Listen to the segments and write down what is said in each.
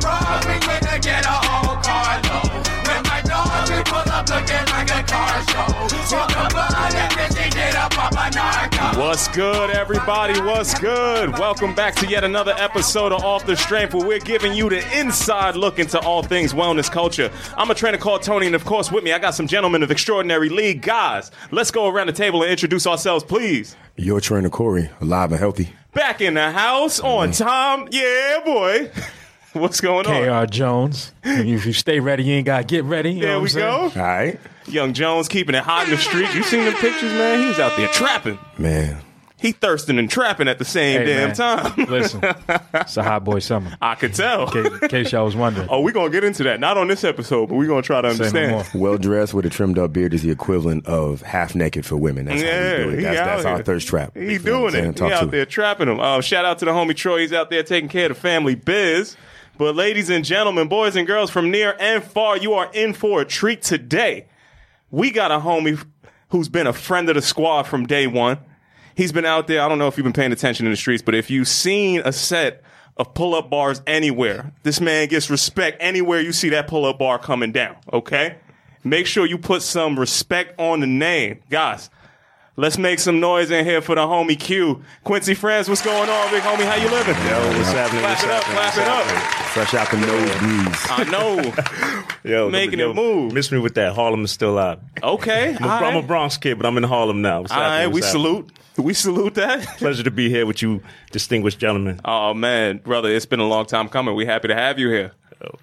the road, we get to get a car load. When my dog, we pull up looking like a car show. Smoke a blunt and then they get up on narco. What's good, everybody? What's good? Welcome back to yet another episode of Off the Strength, where we're giving you the inside look into all things wellness culture. I'm a trainer called Tony, and of course, with me, I got some gentlemen of extraordinary league. Guys, let's go around the table and introduce ourselves, please. Your trainer Corey, alive and healthy. Back in the house on mm-hmm. time. Yeah, boy. What's going on? KR Jones. if you stay ready, you ain't got to get ready. You There we go. All right, Young Jones keeping it hot in the street. You seen the pictures, man? He's out there trapping. man. He thirsting and trapping at the same Hey, damn man. time. Listen, it's a hot boy summer. I could tell. In case, in case y'all was wondering. Oh, we're gonna get into that. Not on this episode, but we're gonna try to Say no understand. Well dressed with a trimmed up beard is the equivalent of half naked for women. That's how Yeah, we do it. he That's, out that's our thirst trap. He You know what doing I'm it. Talk He out to there trapping them. Uh, shout out to the homie Troy. He's out there taking care of the family biz. But ladies and gentlemen, boys and girls from near and far, you are in for a treat today. We got a homie who's been a friend of the squad from day one. He's been out there. I don't know if you've been paying attention in the streets, but if you've seen a set of pull-up bars anywhere, this man gets respect anywhere you see that pull-up bar coming down. Okay, make sure you put some respect on the name, guys. Let's make some noise in here for the homie Q. Quincy France, what's going on, big homie? How you living? Yo, what's happening? Clap What's it up, happening? clap What's it up. Fresh out the nose breeze. I know. Yo, Making yo, it move. Miss me with that. Harlem is still out. Okay. I'm a, all I'm a. Bronx kid, but I'm in Harlem now. What's All happening? we happening? salute. We salute that. Pleasure to be here with you, distinguished gentlemen. Oh man, brother, it's been a long time coming. We're happy to have you here.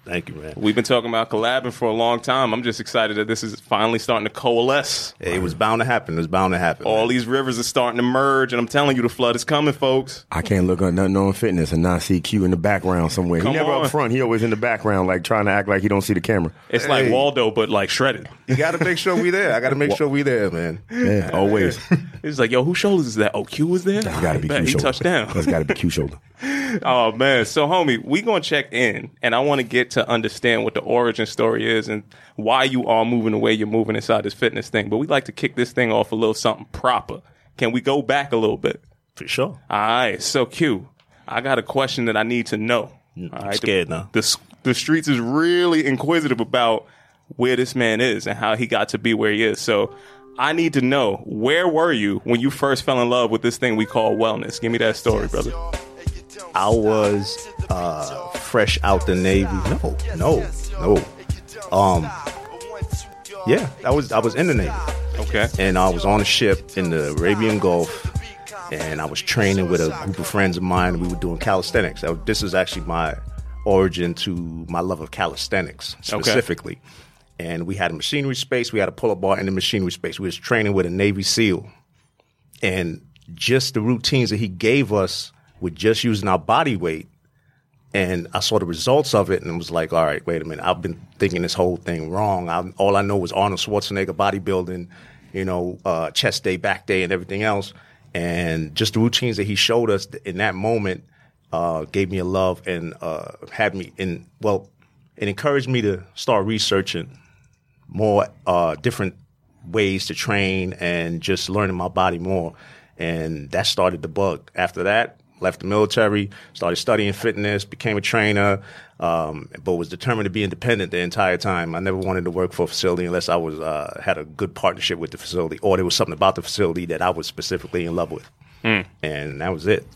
Thank you, man. We've been talking about collabing for a long time. I'm just excited that this is finally starting to coalesce. It was bound to happen. It was bound to happen. All man. these rivers are starting to merge, and I'm telling you, the flood is coming, folks. I can't look at nothing on fitness and not see Q in the background somewhere. Come he never on. up front. He always in the background, like trying to act like he don't see the camera. It's like Waldo, but like shredded. You got to make sure we there. I got to make sure we there, man. Yeah, always. It's like, yo, whose shoulders is that? Oh, Q was there. That's got to be Bet Q he shoulder. touched down. That's got to be Q shoulder. Oh man, so homie, we gonna check in, and I want to get to understand what the origin story is and why you are moving the way you're moving inside this fitness thing. But we like to kick this thing off a little something proper. Can we go back a little bit? For sure. All right, so Q, I got a question that I need to know. Mm, all right, scared the, now. The the streets is really inquisitive about where this man is and how he got to be where he is. So. I need to know where were you when you first fell in love with this thing we call wellness? Give me that story, brother. I was uh, fresh out the Navy. No, no, no. Um, yeah, I was I was in the Navy. Okay. and I was on a ship in the Arabian Gulf, and I was training with a group of friends of mine. And we were doing calisthenics. This is actually my origin to my love of calisthenics specifically. Okay. And we had a machinery space. We had a pull-up bar in the machinery space. We was training with a Navy SEAL, and just the routines that he gave us with just using our body weight. And I saw the results of it and was like, all right, wait a minute. I've been thinking this whole thing wrong. I, all I know was Arnold Schwarzenegger bodybuilding, you know, uh, chest day, back day, and everything else. And just the routines that he showed us in that moment uh, gave me a love and uh, had me in, well, it encouraged me to start researching more uh, different ways to train and just learning my body more. And that started the bug. After that, left the military, started studying fitness, became a trainer, um, but was determined to be independent the entire time. I never wanted to work for a facility unless I was uh, had a good partnership with the facility, or there was something about the facility that I was specifically in love with. And that was it.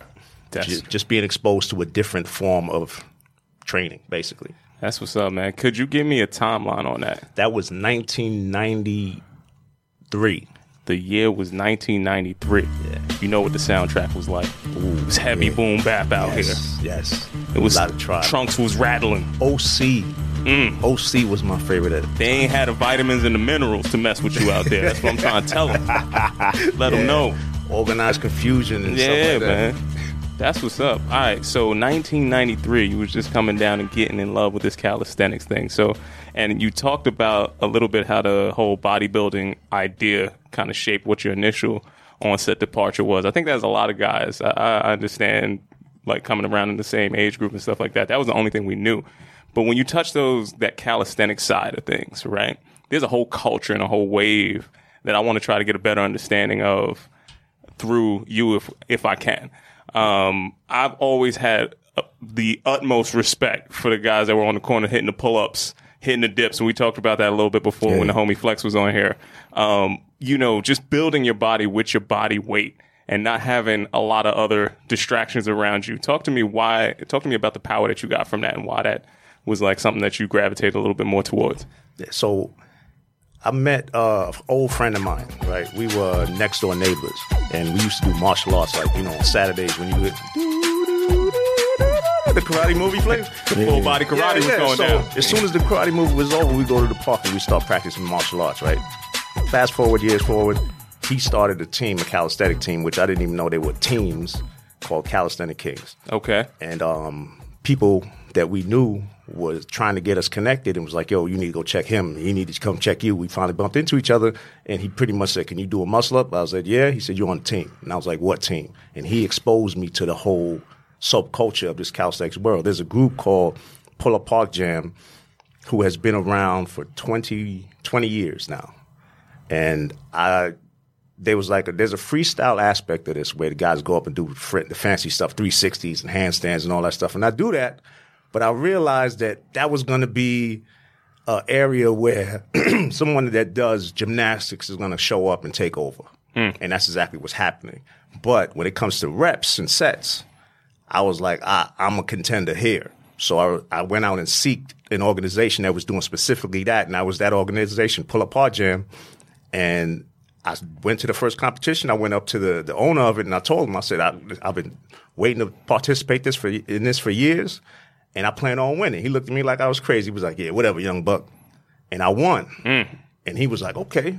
That's- Ju- just being exposed to a different form of training, basically. That's what's up, man. Could you give me a timeline on that? That was 1993. The year was 1993. You know what the soundtrack was like. it was heavy boom bap out Yes, yes. It was a lot of tribe. trunks was rattling. OC. Mm. OC was my favorite. At They ain't had the vitamins and the minerals to mess with you out there. That's what I'm trying to tell them. Let them know. Organized Konfusion and Yeah, stuff like that. man. That's what's up. All right, so 1993, you was just coming down and getting in love with this calisthenics thing. So, and you talked about a little bit how the whole bodybuilding idea kind of shaped what your initial onset departure was. I think there's a lot of guys. I, I understand, like coming around in the same age group and stuff like that. That was the only thing we knew. But when you touch those that calisthenic side of things, right? There's a whole culture and a whole wave that I want to try to get a better understanding of through you if if I can. Um, I've always had the utmost respect for the guys that were on the corner hitting the pull ups, hitting the dips, and we talked about that a little bit before when the homie Flex was on here. Um, you know, just building your body with your body weight and not having a lot of other distractions around you. Talk to me why. Talk to me about the power that you got from that and why that was like something that you gravitated a little bit more towards. So I met uh, an old friend of mine, right? We were next door neighbors, and we used to do martial arts, like, you know, on Saturdays when you would. The karate movie flick? The full body karate was going so down. As soon as the karate movie was over, we go to the park and we start practicing martial arts, right? Fast forward years forward, he started a team, a calisthenic team, which I didn't even know they were teams, called Calisthenic Kings Okay. and um, people that we knew was trying to get us connected and was like, "Yo, you need to go check him. He needed to come check you." We finally bumped into each other, and he pretty much said, "Can you do a muscle up?" I said, "Yeah." He said, "You're on the team," and I was like, "What team?" And he exposed me to the whole subculture of this Cal calisthenics world. There's a group called Pull Up Park Jam, who has been around for 20, 20 years now, and I there was like a, there's a freestyle aspect of this where the guys go up and do the fancy stuff, 360s and handstands and all that stuff. And I do that, but I realized that that was going to be an area where someone that does gymnastics is going to show up and take over. Hmm. And that's exactly what's happening. But when it comes to reps and sets, I was like, I, I'm a contender here. So I, I went out and seeked an organization that was doing specifically that. And I was that organization, Pull Up Park Jam. And I went to the first competition. I went up to the, the owner of it and I told him, I said, I, I've been waiting to participate this for in this for years, and I plan on winning. He looked at me like I was crazy. He was like, Yeah, whatever, young buck. And I won. Mm. And he was like, Okay.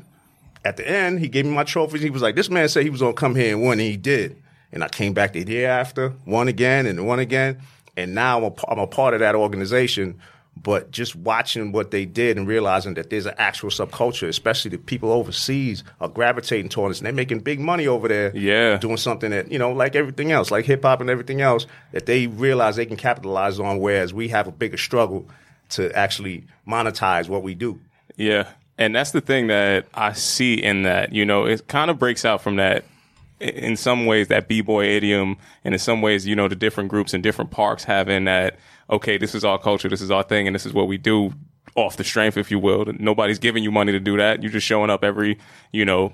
At the end, he gave me my trophies. He was like, This man said he was gonna come here and win, and he did. And I came back the year after, won again, and won again. And now I'm a, I'm a part of that organization. But just watching what they did and realizing that there's an actual subculture, especially the people overseas are gravitating towards this, and they're making big money over there. Yeah. Doing something that, you know, like everything else, like hip hop and everything else, that they realize they can capitalize on, whereas we have a bigger struggle to actually monetize what we do. Yeah. And that's the thing that I see in that, you know, it kind of breaks out from that in some ways that b-boy idiom and in some ways, you know, the different groups and different parks having that, okay, this is our culture, this is our thing, and this is what we do off the strength, if you will. Nobody's giving you money to do that. You're just showing up every, you know,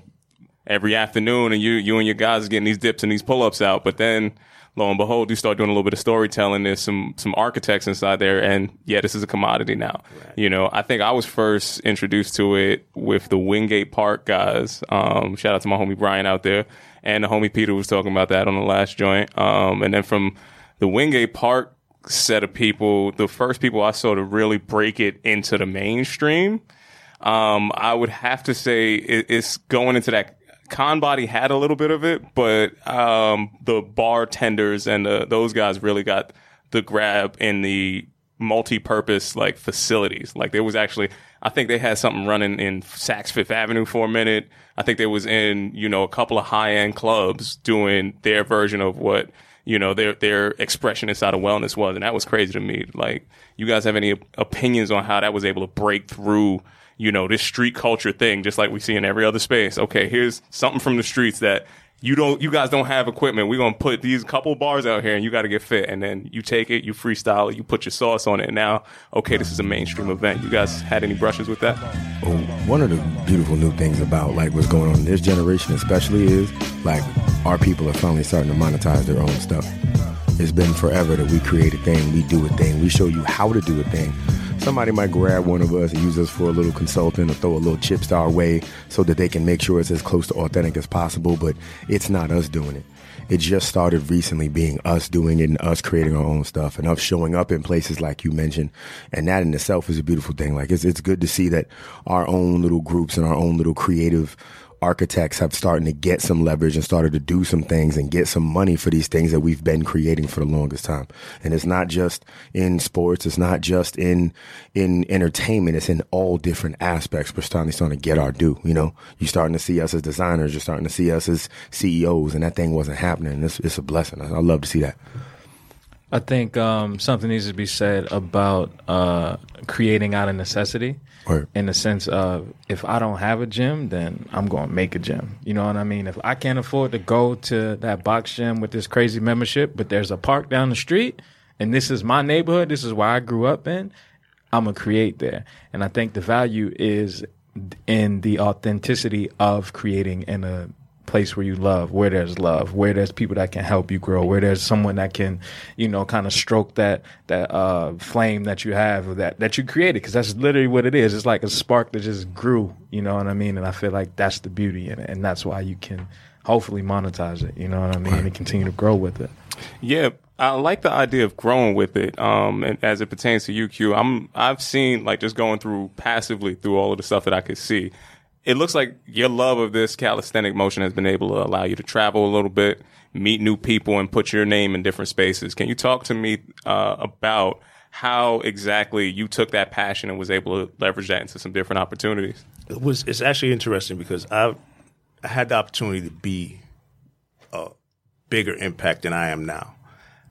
every afternoon and you you and your guys are getting these dips and these pull-ups out. But then lo and behold, you start doing a little bit of storytelling. There's some some architects inside there, and yeah, this is a commodity now. You know, I think I was first introduced to it with the Wingate Park guys. Um, shout out to my homie Brian out there, and the homie Peter was talking about that on the last joint. Um, and then from the Wingate Park set of people, the first people I saw to really break it into the mainstream. Um, I would have to say it, it's going into that. ConBody had a little bit of it, but um, the Bartendaz and the, those guys really got the grab in the multi-purpose like facilities. Like there was actually, I think they had something running in Saks Fifth Avenue for a minute. I think they was in you know a couple of high-end clubs doing their version of what you know their their expression inside of wellness was, and that was crazy to me. Like, you guys have any opinions on how that was able to break through? You know, this street culture thing, just like we see in every other space. Okay, here's something from the streets that you don't, you guys don't have equipment. We're gonna put these couple bars out here, and you got to get fit. And then you take it, you freestyle it, you put your sauce on it, and now, okay, this is a mainstream event. You guys had any brushes with that? Well, one of the beautiful new things about like what's going on in this generation, especially, is like our people are finally starting to monetize their own stuff. It's been forever that we create a thing, we do a thing, we show you how to do a thing. Somebody might grab one of us and use us for a little consultant or throw a little chips our way so that they can make sure it's as close to authentic as possible, but it's not us doing it. It just started recently being us doing it and us creating our own stuff and us showing up in places like you mentioned. And that in itself is a beautiful thing. Like it's, it's good to see that our own little groups and our own little creative architects have starting to get some leverage and started to do some things and get some money for these things that we've been creating for the longest time. And it's not just in sports. It's not just in, in entertainment. It's in all different aspects. We're starting, starting to get our due. You know, you're starting to see us as designers. You're starting to see us as CEOs and that thing wasn't happening. It's, it's a blessing. I, I love to see that. I think um, something needs to be said about uh, creating out of necessity. Word. In the sense of if I don't have a gym, then I'm going to make a gym. You know what I mean? If I can't afford to go to that box gym with this crazy membership, but there's a park down the street and this is my neighborhood. This is where I grew up in. I'm gonna create there, and I think the value is in the authenticity of creating in a place where you love, where there's love, where there's people that can help you grow, where there's someone that can, you know, kind of stroke that that uh, flame that you have that that you created. Because that's literally what it is. It's like a spark that just grew. You know what I mean? And I feel like that's the beauty in it, and that's why you can hopefully monetize it. You know what I mean? And continue to grow with it. Yeah, I like the idea of growing with it. Um, and as it pertains to UQ, I'm I've seen like just going through passively through all of the stuff that I could see. It looks like your love of this calisthenic motion has been able to allow you to travel a little bit, meet new people, and put your name in different spaces. Can you talk to me uh, about how exactly you took that passion and was able to leverage that into some different opportunities? It was. It's actually interesting because I, I had the opportunity to be a bigger impact than I am now,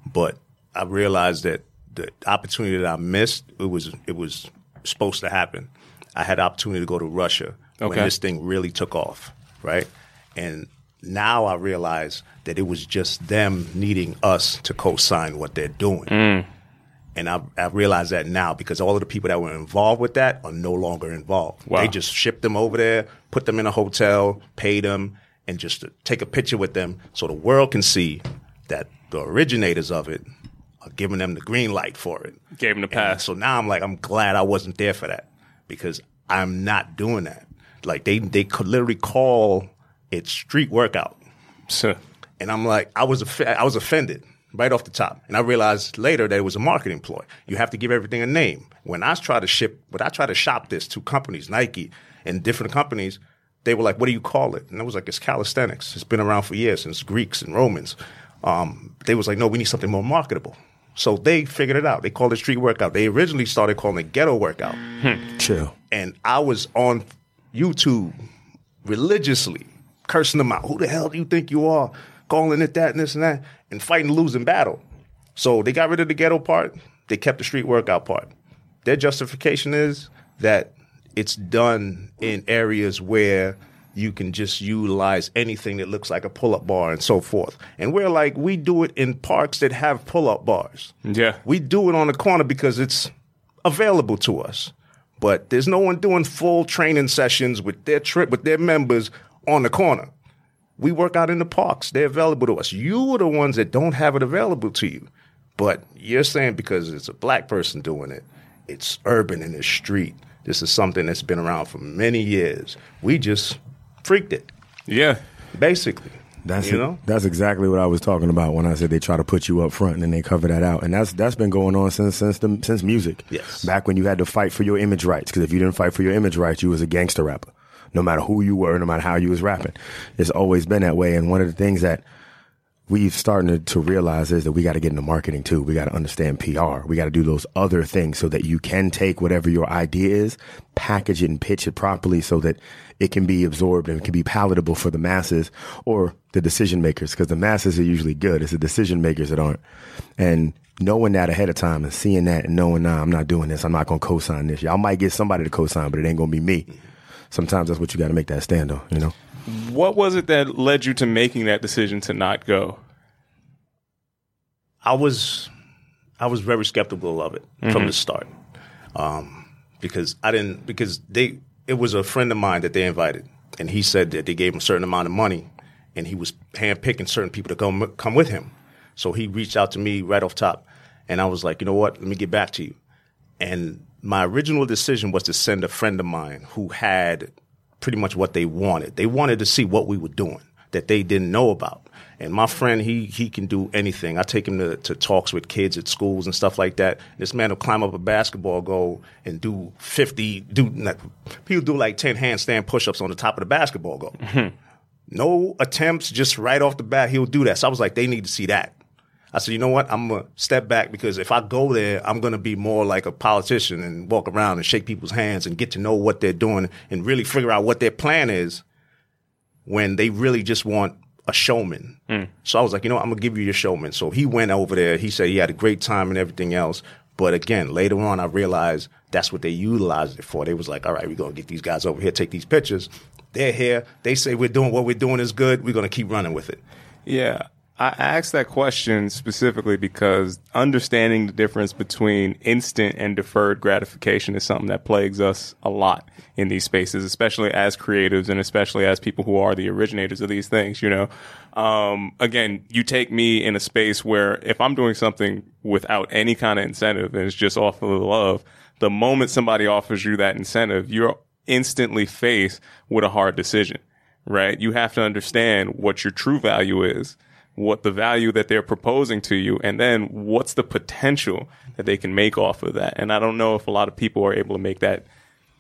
but I realized that the opportunity that I missed it was it was supposed to happen. I had the opportunity to go to Russia Okay. when this thing really took off, right? And now I realize that it was just them needing us to co-sign what they're doing. Mm. And I, I realize that now because all of the people that were involved with that are no longer involved. Wow. They just shipped them over there, put them in a hotel, paid them, and just take a picture with them so the world can see that the originators of it are giving them the green light for it. Gave them the And pass. so now I'm like, I'm glad I wasn't there for that because I'm not doing that. Like they they could literally call it street workout. So, And I'm like, I was off- I was offended right off the top, and I realized later that it was a marketing ploy. You have to give everything a name. When I try to ship, when I try to shop this to companies, Nike and different companies, they were like, "What do you call it?" And I was like, "It's calisthenics. It's been around for years since Greeks and Romans." Um, they was like, "No, we need something more marketable." So they figured it out. They called it street workout. They originally started calling it ghetto workout Chill. and I was on YouTube religiously cursing them out. Who the hell do you think you are? Calling it that and this and that, and fighting losing battle. So they got rid of the ghetto part. They kept the street workout part. Their justification is that it's done in areas where you can just utilize anything that looks like a pull-up bar and so forth. And we're like, we do it in parks that have pull-up bars. Yeah. We do it on the corner because it's available to us. But there's no one doing full training sessions with their trip with their members on the corner. We work out in the parks. They're available to us. You are the ones that don't have it available to you. But you're saying because it's a black person doing it, it's urban in the street. This is something that's been around for many years. We just freaked it, yeah. basically. That's you know? That's exactly what I was talking about when I said they try to put you up front and then they cover that out, and that's that's been going on since since the, since music. Yes. Back when you had to fight for your image rights, because if you didn't fight for your image rights, you was a gangster rapper. No matter who you were, no matter how you was rapping, it's always been that way. And one of the things that we've starting to, to realize is that we got to get into marketing too. We got to understand PR. We got to do those other things so that you can take whatever your idea is, package it and pitch it properly so that it can be absorbed and it can be palatable for the masses or the decision makers because the masses are usually good. It's the decision makers that aren't. And knowing that ahead of time and seeing that and knowing, nah, I'm not doing this. I'm not going to co-sign this. Y'all might get somebody to co-sign, but it ain't going to be me. Sometimes that's what you got to make that stand on, you know? What was it that led you to making that decision to not go? I was I was very skeptical of it from the start, um, because I didn't because they it was a friend of mine that they invited, and he said that they gave him a certain amount of money, and he was handpicking certain people to come come with him. So he reached out to me right off top, and I was like, you know what? Let me get back to you. And my original decision was to send a friend of mine who had pretty much what they wanted. They wanted to see what we were doing that they didn't know about. And my friend, he he can do anything. I take him to, to talks with kids at schools and stuff like that. This man will climb up a basketball goal and do fifty. Do he'll do like ten handstand push-ups on the top of the basketball goal. Mm-hmm. no attempts, just right off the bat, he'll do that. So I was like, they need to see that. I said, you know what? I'm gonna step back because if I go there, I'm gonna be more like a politician and walk around and shake people's hands and get to know what they're doing and really figure out what their plan is when they really just want a showman. Hmm. So I was like, you know, what? I'm gonna give you your showman. So he went over there. He said he had a great time and everything else. But again, later on, I realized that's what they utilized it for. They was like, all right, we're gonna get these guys over here, take these pictures. They're here. They say we're doing what we're doing is good. We're gonna keep running with it. Yeah. I asked that question specifically because understanding the difference between instant and deferred gratification is something that plagues us a lot in these spaces, especially as creatives and especially as people who are the originators of these things. You know, um, again, you take me in a space where if I'm doing something without any kind of incentive and it's just off of love, the moment somebody offers you that incentive, you're instantly faced with a hard decision, right? You have to understand what your true value is what the value that they're proposing to you, and then what's the potential that they can make off of that. And I don't know if a lot of people are able to make that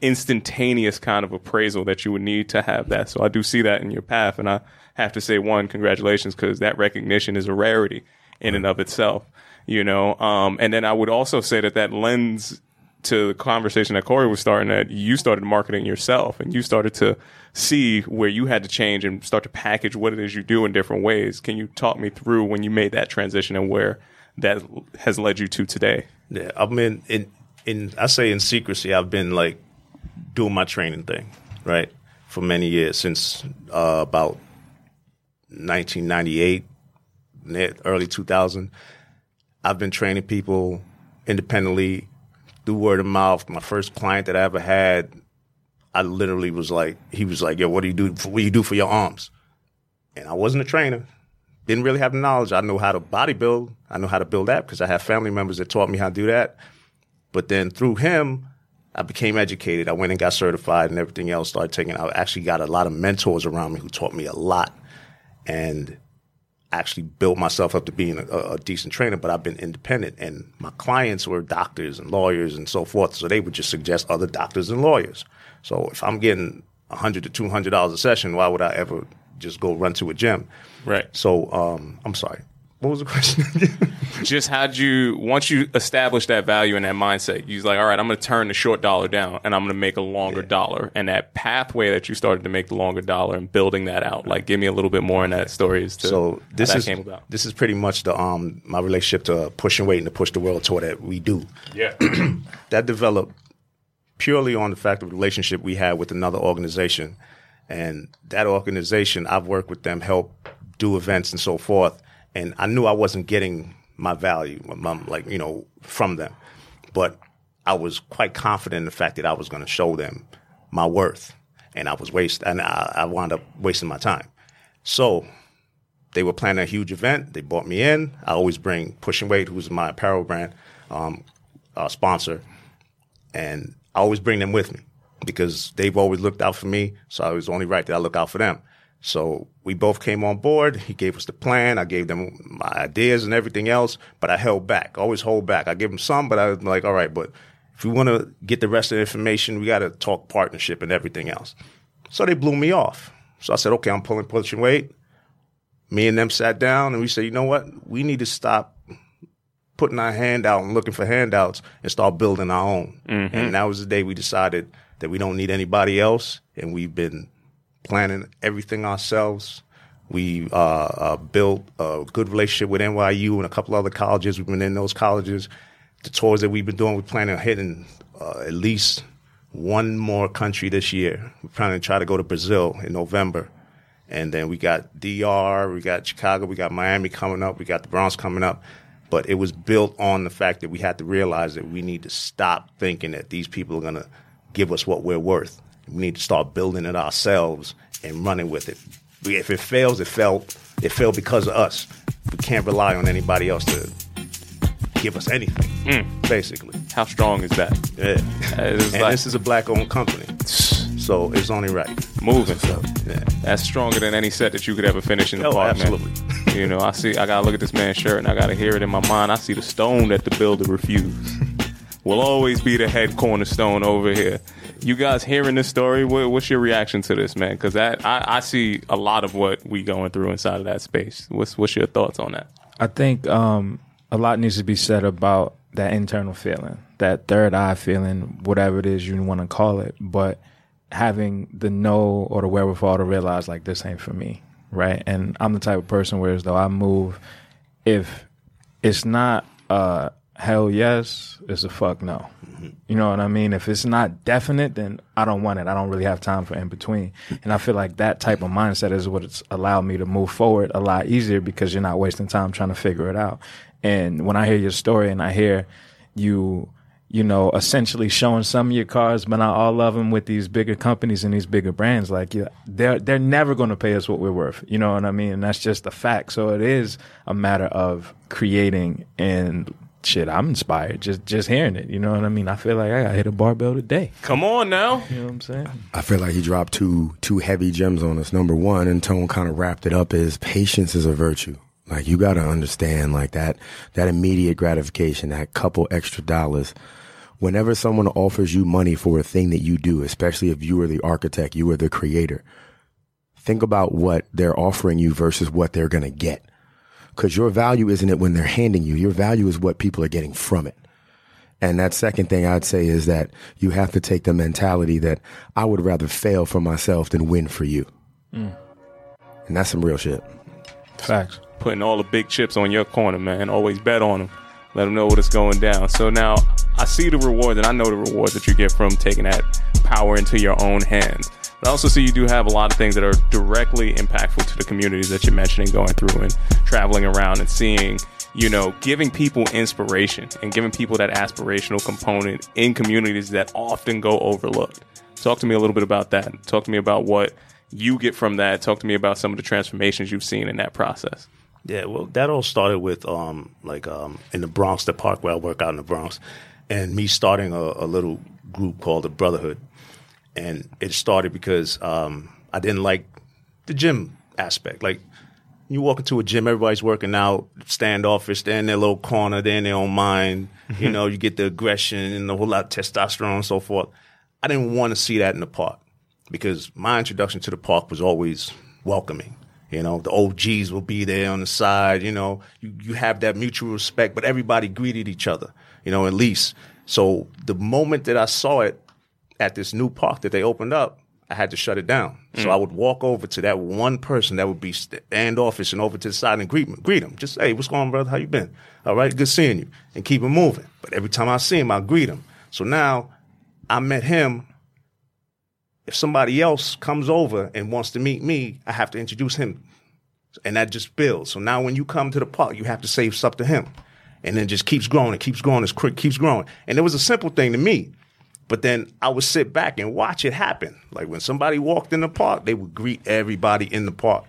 instantaneous kind of appraisal that you would need to have that. So I do see that in your path, and I have to say one, congratulations, because that recognition is a rarity in and of itself. You know, um, and then I would also say that that lends to the conversation that Corey was starting that you started marketing yourself and you started to see where you had to change and start to package what it is you do in different ways. Can you talk me through when you made that transition and where that has led you to today? Yeah, I've been in in I say in secrecy. I've been like doing my training thing, right, for many years since uh, about 1998, early 2000. I've been training people independently through word of mouth. My first client that I ever had, I literally was like, he was like, "Yo, what do you do? What do you do for your arms?" And I wasn't a trainer, didn't really have the knowledge. I know how to bodybuild. I know how to build that because I have family members that taught me how to do that. But then through him, I became educated. I went and got certified and everything else. Started taking. I actually got a lot of mentors around me who taught me a lot, and actually built myself up to being a, a, decent trainer, but I've been independent. And my clients were doctors and lawyers and so forth. So they would just suggest other doctors and lawyers. So if I'm getting a hundred to two hundred dollars a session, why would I ever just go run to a gym? Right. So um, I'm sorry. What was the question? just how'd you once you establish that value and that mindset, you're like, all right, I'm going to turn the short dollar down and I'm going to make a longer yeah. dollar. And that pathway that you started to make the longer dollar and building that out, like, give me a little bit more in that story as to so this how is came about. this is pretty much the um my relationship to pushing weight and to Push The World Tour that we do. Yeah, that developed purely on the fact of the relationship we had with another organization, and that organization I've worked with them, help do events and so forth and I knew I wasn't getting my value, like you know, from them, but I was quite confident in the fact that I was going to show them my worth, and I was waste, and I, I wound up wasting my time. So they were planning a huge event. They brought me in. I always bring Pushing Weight, who's my apparel brand um, uh, sponsor, and I always bring them with me because they've always looked out for me. So it was only right that I look out for them. So we both came on board. He gave us the plan. I gave them my ideas and everything else, but I held back. Always hold back. I give them some, but I was like, all right, but if we want to get the rest of the information, we got to talk partnership and everything else. So they blew me off. So I said, okay, I'm pulling pushing weight. Me and them sat down and we said, you know what? We need to stop putting our hand out and looking for handouts and start building our own. Mm-hmm. And that was the day we decided that we don't need anybody else. And we've been planning everything ourselves. We uh, uh, built a good relationship with NYU and a couple other colleges. We've been in those colleges. The tours that we've been doing, we're planning on hitting uh, at least one more country this year. We're planning to try to go to Brazil in November. And then we got DR, we got Chicago, we got Miami coming up, we got the Bronx coming up. But it was built on the fact that we had to realize that we need to stop thinking that these people are going to give us what we're worth. We need to start building it ourselves and running with it. If it fails, it failed. It failed because of us. We can't rely on anybody else to give us anything. Mm. Basically, how strong is that? Yeah, and like, this is a black-owned company, so it's only right. Moving, so yeah, that's stronger than any set that you could ever finish in the oh, park, absolutely. Man. you know, I see. I gotta look at this man's shirt, and I gotta hear it in my mind. I see the stone that the builder refused. Will always be the head cornerstone over here you guys hearing this story, what, what's your reaction to this, man? Because I, I see a lot of what we going through inside of that space. What's what's your thoughts on that? I think um, a lot needs to be said about that internal feeling, that third eye feeling, whatever it is you want to call it, but having the know or the wherewithal to realize like this ain't for me, right? And I'm the type of person where as though I move if it's not uh, hell yes is a fuck no. Mm-hmm. You know what I mean? If it's not definite, then I don't want it. I don't really have time for in between. And I feel like that type of mindset is what's allowed me to move forward a lot easier because you're not wasting time trying to figure it out. And when I hear your story and I hear you, you know, essentially showing some of your cars, but not all of them with these bigger companies and these bigger brands, like yeah, they're they're never going to pay us what we're worth. You know what I mean? And that's just a fact. So it is a matter of creating and shit. I'm inspired just just hearing it. You know what I mean? I feel like I got hit a barbell today. Come on now. You know what I'm saying? I feel like he dropped two two heavy gems on us. Number one, and Tone kind of wrapped it up is patience is a virtue. Like you got to understand like that that immediate gratification, that couple extra dollars. Whenever someone offers you money for a thing that you do, especially if you are the architect, you are the creator, think about what they're offering you versus what they're going to get. Cause your value isn't it when they're handing you. Your value is what people are getting from it. And that second thing I'd say is that you have to take the mentality that I would rather fail for myself than win for you. Mm. And that's some real shit. Facts. Putting all the big chips on your corner, man. Always bet on them. Let them know what is going down. So now I see the rewards, and I know the rewards that you get from taking that power into your own hands. But I also see you do have a lot of things that are directly impactful to the communities that you're mentioning, going through and traveling around and seeing, you know, giving people inspiration and giving people that aspirational component in communities that often go overlooked. Talk to me a little bit about that. Talk to me about what you get from that. Talk to me about some of the transformations you've seen in that process. Yeah, well, that all started with um, like um, in the Bronx, the park where I work out in the Bronx, and me starting a, a little group called the Brotherhood, and it started because um, I didn't like the gym aspect. Like you walk into a gym, everybody's working out, standoffish, they're in their little corner, they're in their own mind. You know, you get the aggression and a whole lot of testosterone and so forth. I didn't want to see that in the park because my introduction to the park was always welcoming. You know, the OGs will be there on the side. You know, you, you have that mutual respect, but everybody greeted each other, you know, at least. So the moment that I saw it at this new park that they opened up, I had to shut it down. So mm. I would walk over to that one person that would be standoffish and over to the side and greet him, greet him. Just, hey, what's going on, brother? How you been? All right, good seeing you. And keep it moving. But every time I see him, I greet him. So now I met him if somebody else comes over and wants to meet me, I have to introduce him. And that just builds. So now when you come to the park, you have to say stuff to him. And then just keeps growing, it keeps growing, it quick, keeps growing. And it was a simple thing to me. But then I would sit back and watch it happen. Like when somebody walked in the park, they would greet everybody in the park.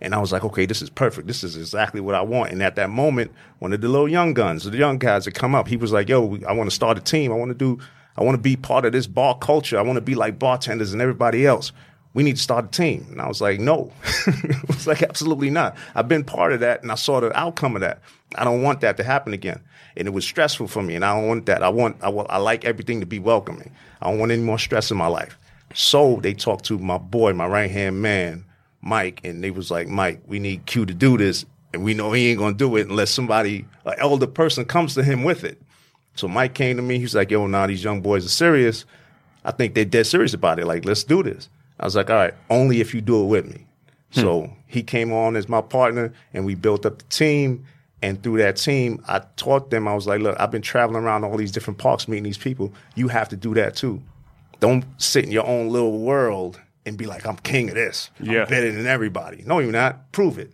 And I was like, okay, this is perfect. This is exactly what I want. And at that moment, one of the little young guns, the young guys that come up, he was like, yo, I want to start a team. I want to do, I want to be part of this bar culture. I want to be like Bartendaz and everybody else. We need to start a team. And I was like, no. I was like, absolutely not. I've been part of that and I saw the outcome of that. I don't want that to happen again. And it was stressful for me. And I don't want that. I want, I, want, I like everything to be welcoming. I don't want any more stress in my life. So they talked to my boy, my right hand man, Mike, and they was like, Mike, we need Q to do this. And we know he ain't gonna do it unless somebody, an elder person comes to him with it. So Mike came to me, he's like, yo, now these young boys are serious. I think they're dead serious about it. Like, let's do this. I was like, all right, only if you do it with me. Hmm. So he came on as my partner and we built up the team. And through that team, I taught them, I was like, look, I've been traveling around all these different parks meeting these people. You have to do that too. Don't sit in your own little world and be like, I'm king of this. Yeah. I'm better than everybody. No, you're not. Prove it.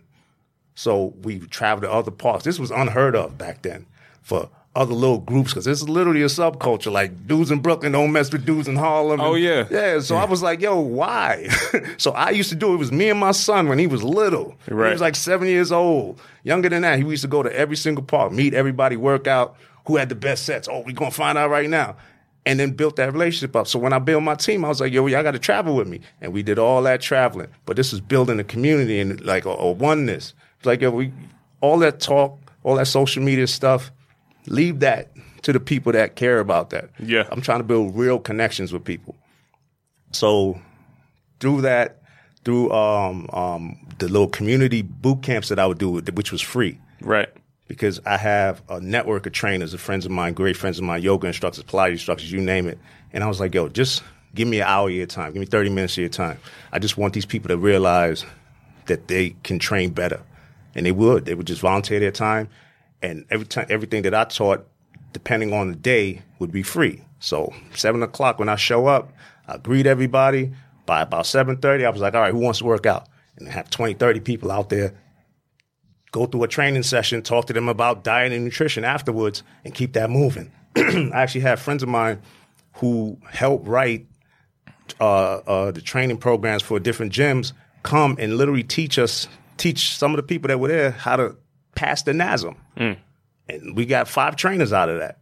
So we traveled to other parks. This was unheard of back then for other little groups because this is literally a subculture. Like dudes in Brooklyn don't mess with dudes in Harlem. Oh, And- yeah. yeah. So I was like, yo, why? so I used to do it. It was me and my son when he was little. Right. He was like seven years old. Younger than that, he used to go to every single park, meet everybody, work out. Who had the best sets? Oh, we gonna find out right now. And then built that relationship up. So when I built my team, I was like, yo, y'all got to travel with me. And we did all that traveling. But this is building a community and like a, a oneness. It's like, yo, we, all that talk, all that social media stuff, leave that to the people that care about that. Yeah. I'm trying to build real connections with people. So through that, through um, um, the little community boot camps that I would do, which was free Right. because I have a network of trainers, of friends of mine, great friends of mine, yoga instructors, Pilates instructors, you name it. And I was like, yo, just give me an hour of your time. Give me 30 minutes of your time. I just want these people to realize that they can train better. And they would. They would just volunteer their time. And every time, everything that I taught, depending on the day, would be free. So seven o'clock when I show up, I greet everybody. By about seven thirty, I was like, all right, who wants to work out? And I have 20, 30 people out there. Go through a training session, talk to them about diet and nutrition afterwards, and keep that moving. I actually have friends of mine who help write uh, uh, the training programs for different gyms come and literally teach us, teach some of the people that were there how to pass the NASM. Mm. And we got five trainers out of that.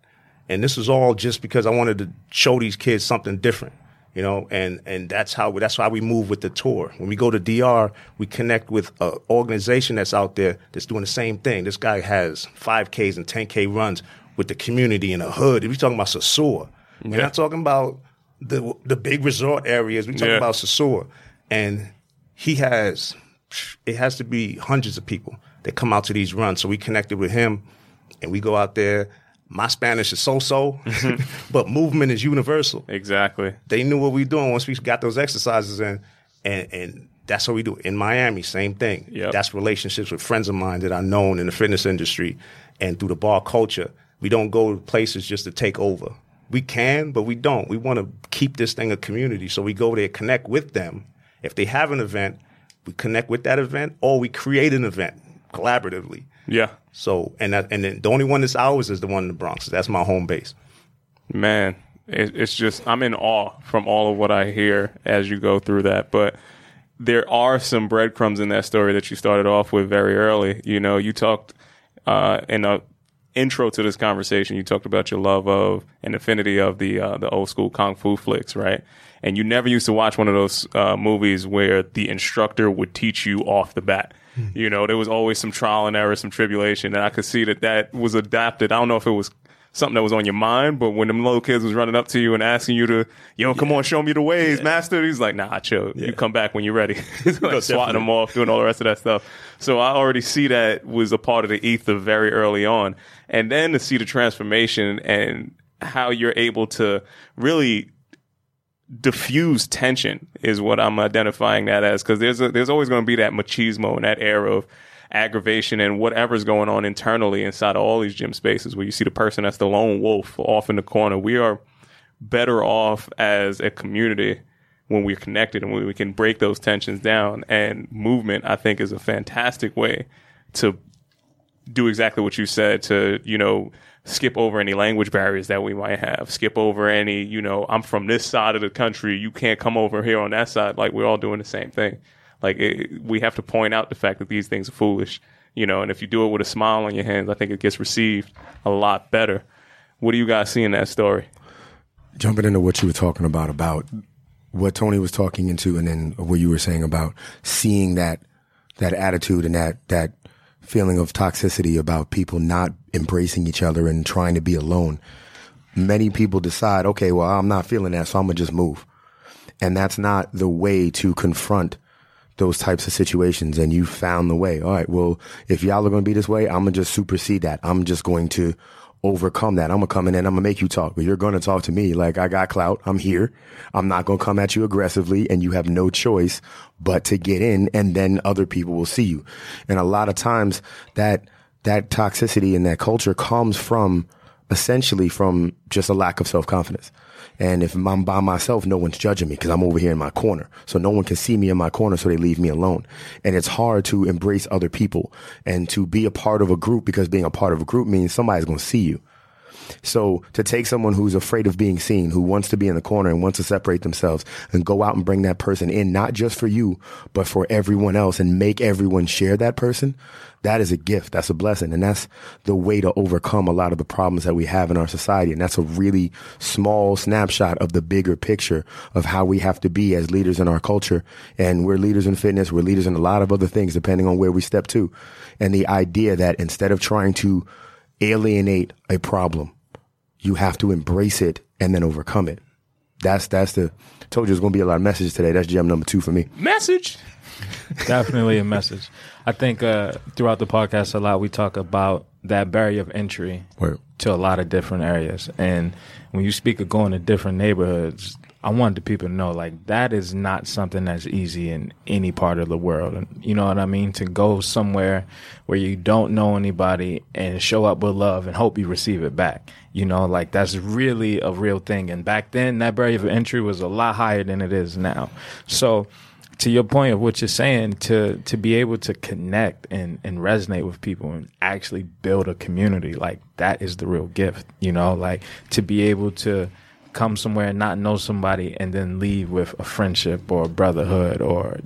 And this was all just because I wanted to show these kids something different, you know, and, and that's how, that's why we move with the tour. When we go to DR, we connect with an organization that's out there that's doing the same thing. This guy has 5Ks and 10K runs with the community in the hood. If we're talking about Sosua. We're not talking about the, the big resort areas. We're talking Yeah. about Sosua. And he has, it has to be hundreds of people that come out to these runs. So we connected with him and we go out there. My Spanish is so-so, mm-hmm. but movement is universal. Exactly. They knew what we were doing once we got those exercises in, and and that's what we do in Miami. Same thing. Yep. That's relationships with friends of mine that I known in the fitness industry, and through the bar culture. We don't go to places just to take over. We can, but we don't. We want to keep this thing a community, so we go there, connect with them. If they have an event, we connect with that event, or we create an event collaboratively. Yeah. So, and that, and then the only one that's ours is the one in the Bronx. That's my home base. Man, it, it's just I'm in awe from all of what I hear as you go through that. But there are some breadcrumbs in that story that you started off with very early. You know, you talked uh, in a intro to this conversation. You talked about your love of and affinity of the uh, the old school kung fu flicks, right? And you never used to watch one of those uh, movies where the instructor would teach you off the bat. You know, there was always some trial and error, some tribulation, and I could see that that was adapted. I don't know if it was something that was on your mind, but when them little kids was running up to you and asking you to, yo, come on, show me the ways, master. He's like, nah, chill. You come back when you're ready. Like swatting them off, doing all the rest of that stuff. So I already see that was a part of the ether very early on. And then to see the transformation and how you're able to really diffuse tension is what I'm identifying that as because there's a, there's always going to be that machismo and that air of aggravation and whatever's going on internally inside of all these gym spaces where you see the person that's the lone wolf off in the corner. We are better off as a community when we're connected and when we can break those tensions down. And movement, I think, is a fantastic way to do exactly what you said to, you know, skip over any language barriers that we might have, skip over any, you know, I'm from this side of the country, you can't come over here on that side. Like we're all doing the same thing. Like it, we have to point out the fact that these things are foolish, you know, and if you do it with a smile on your hands, I think it gets received a lot better. What do you guys see in that story? jumping into what you were talking about about what Tony was talking into, and then what you were saying about seeing that that attitude and that that feeling of toxicity about people not embracing each other and trying to be alone. Many people decide, okay, well, I'm not feeling that, so I'm gonna just move, and that's not the way to confront those types of situations. And you found the way. All right, well, if y'all are gonna be this way, I'm gonna just supersede that. I'm just going to overcome that. I'm gonna come in and I'm gonna make you talk, but you're gonna talk to me like I got clout. I'm here. I'm not gonna come at you aggressively and you have no choice but to get in and then other people will see you. And a lot of times that, that toxicity and that culture comes from essentially from just a lack of self confidence. And if I'm by myself, no one's judging me because I'm over here in my corner. So no one can see me in my corner, so they leave me alone. And it's hard to embrace other people and to be a part of a group because being a part of a group means somebody's going to see you. So to take someone who's afraid of being seen, who wants to be in the corner and wants to separate themselves and go out and bring that person in, not just for you, but for everyone else and make everyone share that person, that is a gift. That's a blessing. And that's the way to overcome a lot of the problems that we have in our society. And that's a really small snapshot of the bigger picture of how we have to be as leaders in our culture. And we're leaders in fitness. We're leaders in a lot of other things, depending on where we step to. And the idea that instead of trying to alienate a problem, you have to embrace it and then overcome it. That's that's the told you there's gonna be a lot of messages today. That's gem number two for me. Message. Definitely a message. I think uh, throughout the podcast a lot we talk about that barrier of entry Word. to a lot of different areas. And when you speak of going to different neighborhoods, I want the people to know like that is not something that's easy in any part of the world. And you know what I mean? To go somewhere where you don't know anybody and show up with love and hope you receive it back. You know, like that's really a real thing. And back then that barrier of entry was a lot higher than it is now. So to your point of what you're saying, to to be able to connect and and resonate with people and actually build a community, like that is the real gift. You know, like to be able to come somewhere and not know somebody and then leave with a friendship or a brotherhood or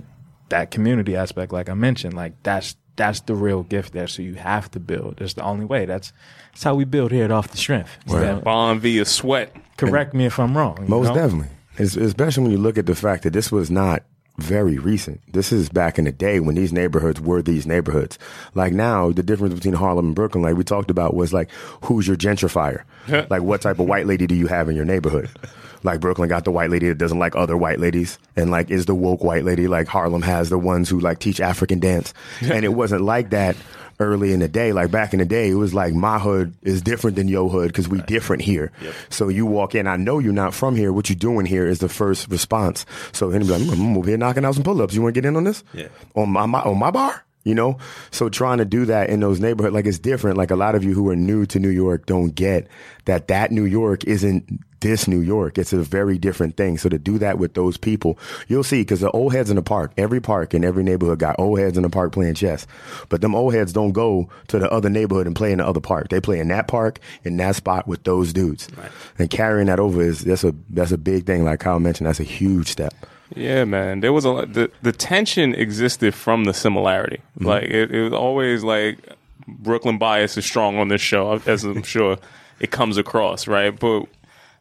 that community aspect, like I mentioned, like that's that's the real gift there. So you have to build. That's the only way. That's that's how we build here at off the strength. Right. Bond via sweat. Correct me if I'm wrong. you Most know? definitely. Es- Especially when you look at the fact that this was not very recent. This is back in the day when these neighborhoods were these neighborhoods. Like now, the difference between Harlem and Brooklyn, like we talked about, was like, who's your gentrifier? like, what type of white lady do you have in your neighborhood? Like Brooklyn got the white lady that doesn't like other white ladies, and like is the woke white lady. Like Harlem has the ones who like teach African dance, and it wasn't like that early in the day. Like back in the day, it was like my hood is different than your hood because we different here. So you walk in, I know you're not from here. What you doing here is the first response. So anybody, like, mm, I'm over here knocking out some pull ups. You want to get in on this? Yeah. On my, my on my bar. You know, so trying to do that in those neighborhoods, like it's different. Like a lot of you who are new to New York don't get that that New York isn't this New York. It's a very different thing. So to do that with those people, you'll see because the old heads in the park, every park in every neighborhood got old heads in the park playing chess. But them old heads don't go to the other neighborhood and play in the other park. They play in that park in that spot with those dudes. And carrying that over is that's a that's a big thing. Like Kyle mentioned, that's a huge step. Yeah, man. There was a lot, the the tension existed from the similarity. Mm-hmm. Like it, it was always like Brooklyn bias is strong on this show, as I'm sure it comes across, right? But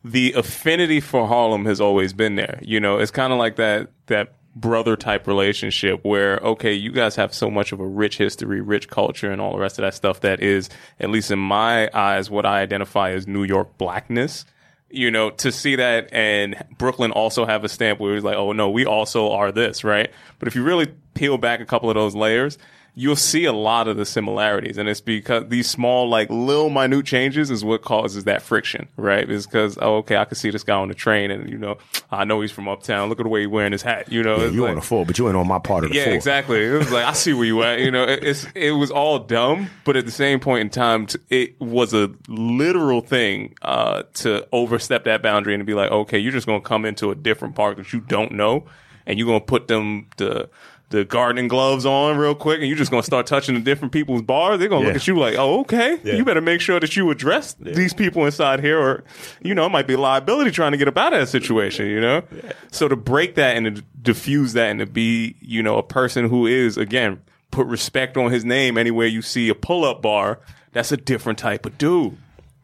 the affinity for Harlem has always been there. You know, it's kind of like that that brother type relationship where okay, you guys have so much of a rich history, rich culture, and all the rest of that stuff that is, at least in my eyes, what I identify as New York blackness you know, to see that and Brooklyn also have a stamp where it's like, oh no, we also are this, right? But if you really peel back a couple of those layers, you'll see a lot of the similarities. And it's because these small, like little minute changes is what causes that friction, right? It's because, oh, okay, I can see this guy on the train and, you know, I know he's from uptown. Look at the way he's wearing his hat, you know? Yeah, you like- on the floor, but you ain't on my part of the yeah, floor. exactly. It was like I see where you at. You know, it, it's it was all dumb, but at the same point in time, t- it was a literal thing uh, to overstep that boundary and to be like, okay, you're just gonna come into a different park that you don't know, and you're gonna put them the the gardening gloves on real quick, and you're just gonna start touching the different people's bars. They're gonna look at you like, oh, okay, Yeah. you better make sure that you address these people inside here, or you know, it might be a liability trying to get up out of that situation. You know, so to break that and to diffuse that and to be, you know, a person who is again put respect on his name anywhere you see a pull up bar. That's a different type of dude.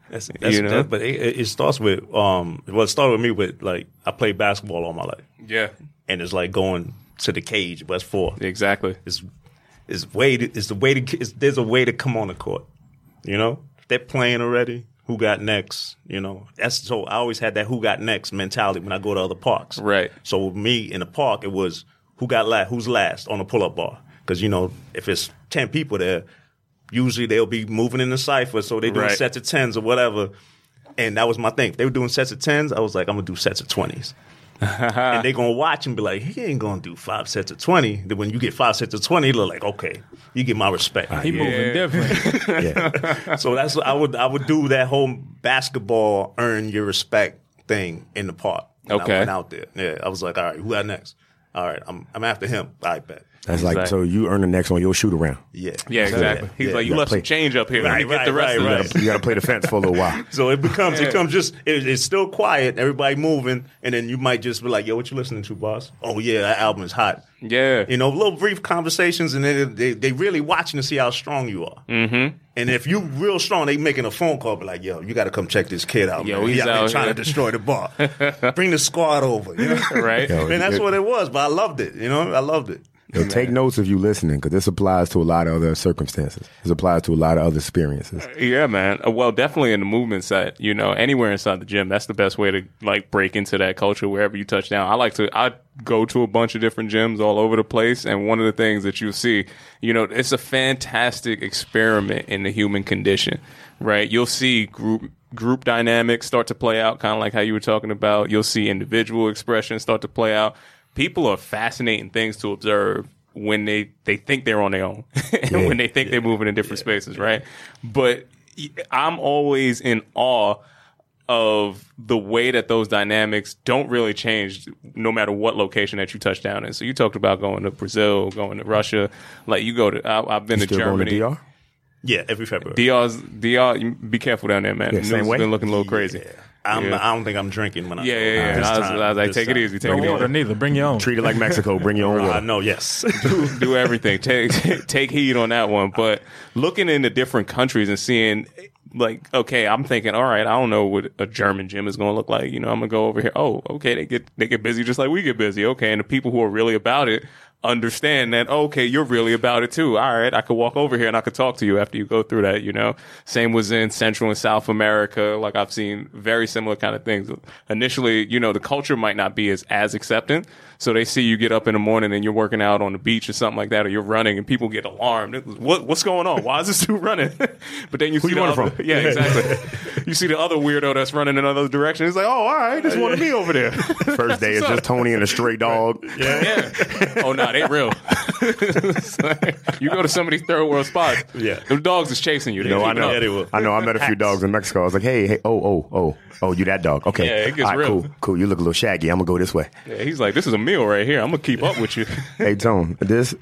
That's, that's, You know? that- but it, it it starts with um. Well, it started with me with like I played basketball all my life, Yeah, and it's like going to the cage. West Four. exactly. It's it's way to, it's the way to there's a way to come on the court. You know, if they're playing already. Who got next? You know, that's so I always had that who got next mentality when I go to other parks. Right. So with me in the park, it was who got last, who's last on the pull up bar. Because you know, if it's ten people there, usually they'll be moving in the cipher, so they're doing Right. sets of tens or whatever. And that was my thing. If they were doing sets of tens, I was like, I'm gonna do sets of twenties. and they gonna watch and be like, he ain't gonna do five sets of twenty. Then when you get five sets of twenty, they're like, okay, you get my respect. He moving different. Yeah. so that's what I would I would do that whole basketball earn your respect thing in the park. when Okay. I went out there. Yeah, I was like, all right, who got next? All right, I'm I'm after him. I bet. That's like so you earn the next one, you'll shoot around. Yeah. Yeah, exactly. He's Yeah. like, you gotta left some change up here. Let me Right, get the right, rest of right, this. You got to play the fence for a little while. So it becomes it becomes just it, it's still quiet, everybody moving, and then you might just be like, "Yo, what you listening to, boss?" Oh yeah, that album is hot. Yeah. You know, little brief conversations, and then they they really watching to see how strong you are. Mm-hmm. And if you real strong, they making a phone call, be like, "Yo, you got to come check this kid out. Yo, man. he's he out there out trying here." to destroy the bar. Bring the squad over." You know? Right. Yo, and that's it- what it was. But I loved it. You know, I loved it. Yo, take notes if you're listening, because this applies to a lot of other circumstances. This applies to a lot of other experiences. Yeah, man. Uh, Well, definitely in the movement set, you know, anywhere inside the gym, that's the best way to like break into that culture wherever you touch down. I like to, I go to a bunch of different gyms all over the place. And one of the things that you see, you know, it's a fantastic experiment in the human condition, right? You'll see group, group dynamics start to play out, kind of like how you were talking about. You'll see individual expressions start to play out. People are fascinating things to observe when they, they think they're on their own and when they think they're moving in different spaces, right? But I'm always in awe of the way that those dynamics don't really change no matter what location that you touch down in. So you talked about going to Brazil, going to Russia, like you go to. I, I've been to Still going Germany. to DR? Yeah, every February. DR's DR. Be careful down there, man. Yeah, the same news way? has been looking a little crazy. I'm, Yeah. I don't think I'm drinking when I Yeah, yeah, yeah. This I was, time, I was like, this take it easy, take No it water easy. neither. Bring your own. Treat it like Mexico. Bring your own I know, yes. do, do everything. Take take heed on that one. But looking into different countries and seeing, like, okay, I'm thinking, all right, I don't know what a German gym is going to look like. You know, I'm gonna go over here. Oh, okay, they get they get busy just like we get busy. Okay, and the people who are really about it understand that. Oh, okay, you're really about it too. All right, I could walk over here and I could talk to you after you go through that. You know, same was in Central and South America. Like I've seen very similar kind of things. Initially, you know, the culture might not be as as accepting. So they see you get up in the morning and you're working out on the beach or something like that, or you're running, and people get alarmed. What what's going on? Why is this dude running? but then you see you the other, from? yeah, exactly. you see the other weirdo that's running in another direction. He's like, oh, all right, this one of me over there. First day is just Tony and a stray dog. yeah. Oh no, they real. Like, you go to some of these third world spots. Yeah. the dogs is chasing you. No, I know. Yeah. I know. I met a few dogs in Mexico. I was like, hey, hey, oh, oh, oh, oh, you that dog? Okay, Yeah, it gets right, real. cool, cool. You look a little shaggy. I'm gonna go this way. Yeah, he's like, this is a meal right here. I'm gonna keep up with you. hey, Tone, this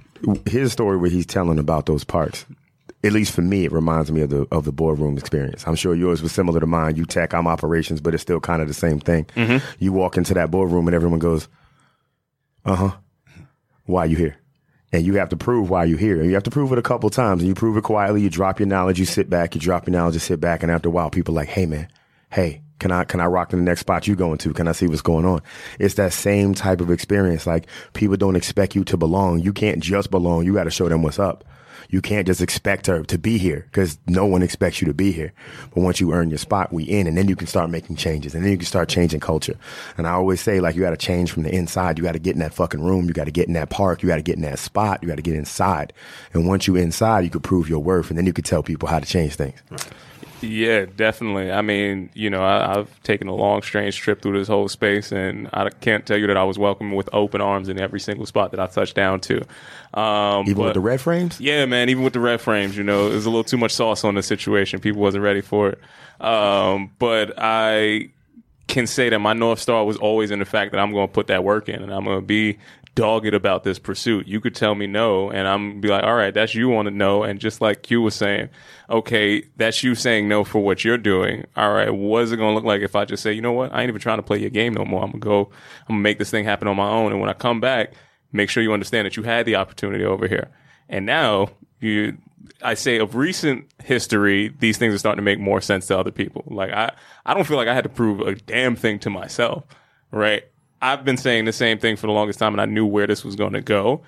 his story where he's telling about those parks. At least for me, it reminds me of the of the boardroom experience. I'm sure yours was similar to mine. You tech, I'm operations, but it's still kind of the same thing. Mm-hmm. You walk into that boardroom and everyone goes, "Uh huh, why you here?" And you have to prove why you're here. And you have to prove it a couple times. And you prove it quietly. You drop your knowledge. You sit back. You drop your knowledge. You sit back. And after a while, people are like, "Hey, man, hey, can I can I rock to the next spot you going to? Can I see what's going on?" It's that same type of experience. Like people don't expect you to belong. You can't just belong. You got to show them what's up. You can't just expect her to be here because no one expects you to be here. But once you earn your spot, we in, and then you can start making changes, and then you can start changing culture. And I always say, like, you got to change from the inside. You got to get in that fucking room. You got to get in that park. You got to get in that spot. You got to get inside. And once you inside, you could prove your worth, and then you could tell people how to change things. Yeah, definitely. I mean, you know, I, I've taken a long, strange trip through this whole space, and I can't tell you that I was welcomed with open arms in every single spot that I touched down to. Um, Even but- with the red frames. Yeah, man. Even with the red frames, you know, there's a little too much sauce on the situation. People wasn't ready for it. Um, but I can say that my north star was always in the fact that I'm going to put that work in and I'm going to be dogged about this pursuit. You could tell me no, and I'm be like, all right, that's you want to know. And just like Q was saying, okay, that's you saying no for what you're doing. All right, what is it going to look like if I just say, you know what, I ain't even trying to play your game no more. I'm gonna go, I'm gonna make this thing happen on my own. And when I come back, make sure you understand that you had the opportunity over here. And now you, I say of recent history, these things are starting to make more sense to other people. Like I, I don't feel like I had to prove a damn thing to myself, right? I've been saying the same thing for the longest time and I knew where this was going to go.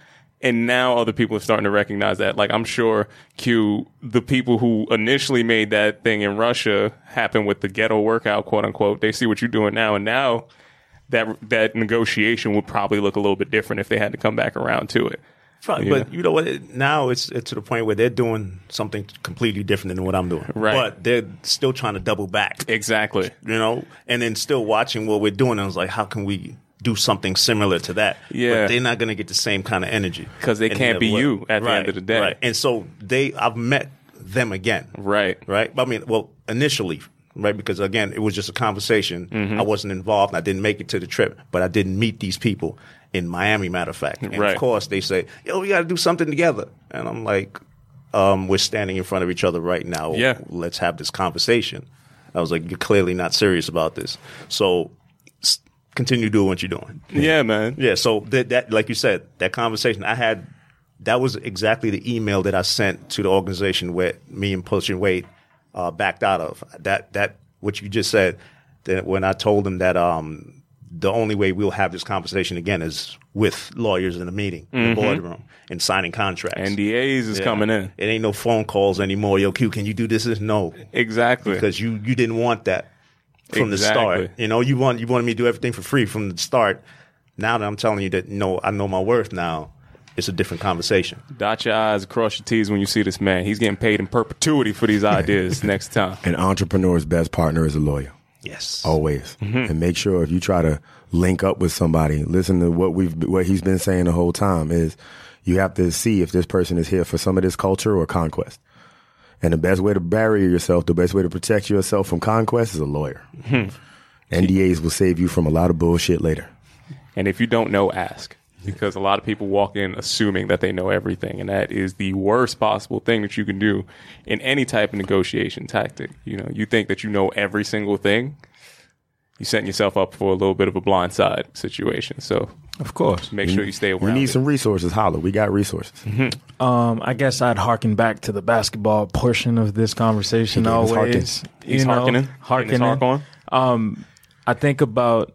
And now other people are starting to recognize that. Like I'm sure Q, the people who initially made that thing in Russia happen with the ghetto workout, quote unquote, they see what you're doing now. And now that, that negotiation would probably look a little bit different if they had to come back around to it. Yeah. But you know what? Now it's, it's to the point where they're doing something completely different than what I'm doing. Right. But they're still trying to double back. Exactly. You know, and then still watching what we're doing. I was like, how can we do something similar to that? Yeah. But they're not going to get the same kind of energy. Because they can't be you at the end of the day. Right. And so they, I've met them again. Right. Right. I mean, well, initially, right? Because again, it was just a conversation. Mm-hmm. I wasn't involved. And I didn't make it to the trip, but I didn't meet these people in Miami. Matter of fact, and Right. of course, they say, "Yo, we got to do something together," and I'm like, um, "We're standing in front of each other right now. Yeah. let's have this conversation." I was like, "You're clearly not serious about this, so." Continue doing what you're doing. Yeah, man. Yeah, so that, that like you said, that conversation I had, that was exactly the email that I sent to the organization where me and Pushing Weight uh, backed out of. That that what you just said, that when I told them that um the only way we'll have this conversation again is with lawyers in a meeting, in the boardroom, and signing contracts. NDAs is Yeah. coming in. It ain't no phone calls anymore. Yo, Q, can you do this? No, Exactly. because you you didn't want that from the start. You know, you want you wanted me to do everything for free from the start. Now that I'm telling you that no, I know my worth now. It's a different conversation. Dot your I's, cross your T's when you see this man. He's getting paid in perpetuity for these ideas next time. An entrepreneur's best partner is a lawyer. Yes. always mm-hmm. and make sure if you try to link up with somebody listen to what we've what he's been saying the whole time is you have to see if this person is here for some of this culture or conquest and the best way to barrier yourself the best way to protect yourself from conquest is a lawyer hmm. ndas will save you from a lot of bullshit later And if you don't know, ask. Because a lot of people walk in assuming that they know everything, and that is the worst possible thing that you can do in any type of negotiation tactic. You know, you think that you know every single thing, you're setting yourself up for a little bit of a blindside situation. So Of course. make sure you stay we need some resources holla we got resources Um, I guess I'd harken back to the basketball portion of this conversation. He gave us Always, He's you know, harkening. Harkening. hark on. Um, I think about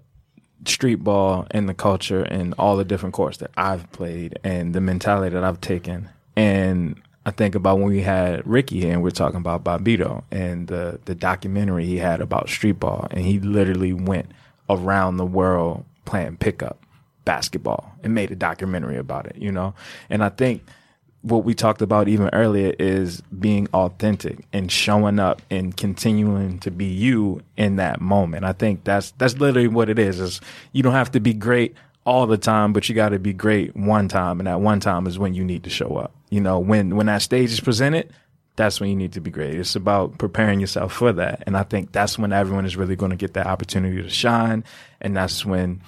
street ball and the culture and all the different courts that I've played and the mentality that I've taken. And I think about when we had Ricky here and we're talking about Bobbito and the, the documentary he had about street ball. And he literally went around the world playing pickup basketball and made a documentary about it, you know? And I think what we talked about even earlier is being authentic and showing up and continuing to be you in that moment. I think that's that's literally what it is. Is you don't have to be great all the time, but you got to be great one time, and that one time is when you need to show up. You know, when when that stage is presented, that's when you need to be great. It's about preparing yourself for that, and I think that's when everyone is really going to get that opportunity to shine, and that's when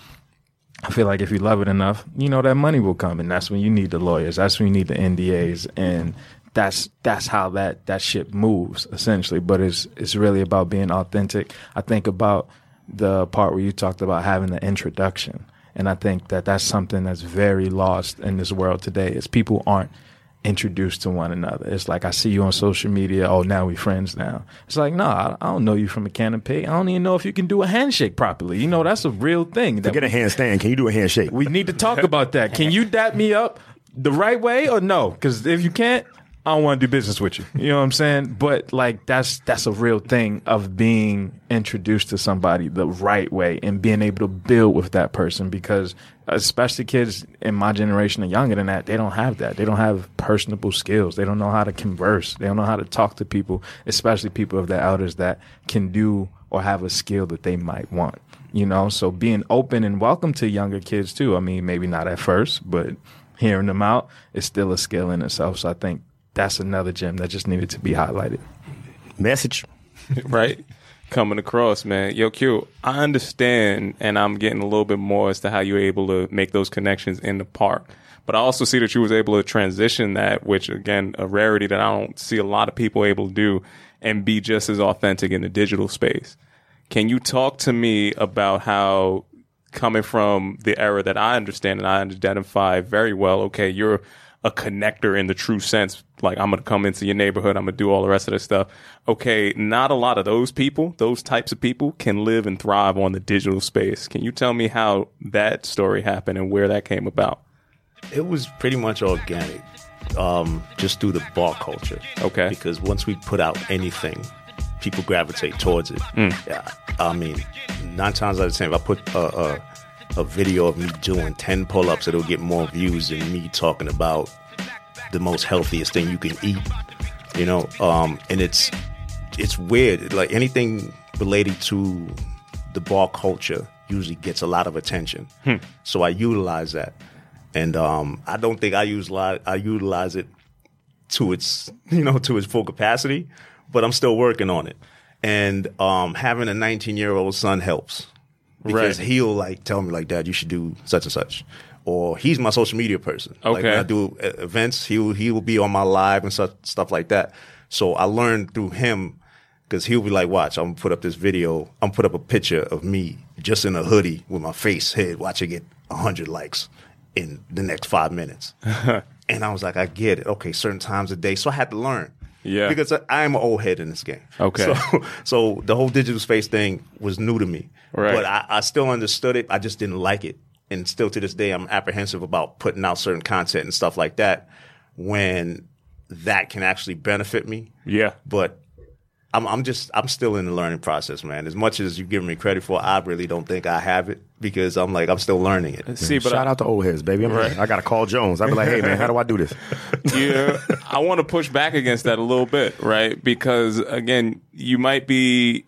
I feel like if you love it enough, you know that money will come, and that's when you need the lawyers. That's when you need the NDAs, and that's that's how that that shit moves essentially. But it's it's really about being authentic. I think about the part where you talked about having the introduction, and I think that that's something that's very lost in this world today. Is people aren't introduced to one another. It's like I see you on social media. Oh, now we friends now. It's like no, I, I don't know you from a can of pig. I don't even know if you can do a handshake properly. You know, that's a real thing. that Forget a handstand. Can you do a handshake? we need to talk about that. Can you dap me up the right way or no? Because if you can't, I don't want to do business with you. You know what I'm saying? But like that's that's a real thing of being introduced to somebody the right way and being able to build with that person because especially kids in my generation and younger than that, they don't have that. They don't have personable skills. They don't know how to converse. They don't know how to talk to people, especially people of their elders that can do or have a skill that they might want. You know, so being open and welcome to younger kids too. I mean, maybe not at first, but hearing them out is still a skill in itself. So I think that's another gem that just needed to be highlighted. Message. right? Coming across, man. Yo, Q, I understand, and I'm getting a little bit more as to how you're able to make those connections in the park. But I also see that you was able to transition that, which again, a rarity that I don't see a lot of people able to do, and be just as authentic in the digital space. Can you talk to me about how coming from the era that I understand and I identify very well, okay, you're a connector in the true sense. Like I'm gonna come into your neighborhood, I'm gonna do all the rest of this stuff. Okay, not a lot of those people, those types of people can live and thrive on the digital space. Can you tell me how that story happened and where that came about? It was pretty much organic, um, just through the bar culture. Okay. Because once we put out anything, people gravitate towards it. Yeah. I mean, nine times out of ten, if I put a, a, a video of me doing ten pull-ups, it'll get more views than me talking about the most healthiest thing you can eat. You know, um, and it's it's weird. Like anything related to the bar culture usually gets a lot of attention. So I utilize that, and um, I don't think I use lot. I utilize it to its you know to its full capacity, but I'm still working on it. And um, having a 19 year old son helps because Right. he'll like tell me like, Dad, you should do such and such. Or he's my social media person. Like Okay. when I do events, he will he will be on my live and such stuff like that. So I learned through him because he'll be like, "Watch, I'm gonna put up this video. I'm gonna put up a picture of me just in a hoodie with my face hid. Watch it get hundred likes in the next five minutes." and I was like, "I get it. Okay, certain times a day." So I had to learn. Yeah. Because I, I'm an old head in this game. Okay. So, so the whole digital space thing was new to me. Right. But I, I still understood it. I just didn't like it. And still to this day, I'm apprehensive about putting out certain content and stuff like that when that can actually benefit me. Yeah. But I'm, I'm just, I'm still in the learning process, man. As much as you've given me credit for, I really don't think I have it because I'm like, I'm still learning it. See, but Shout I, out to old heads, baby. I'm Right. I got to call Jones. I'd be like, hey, man, how do I do this? yeah, I want to push back against that a little bit, right? Because again, you might be,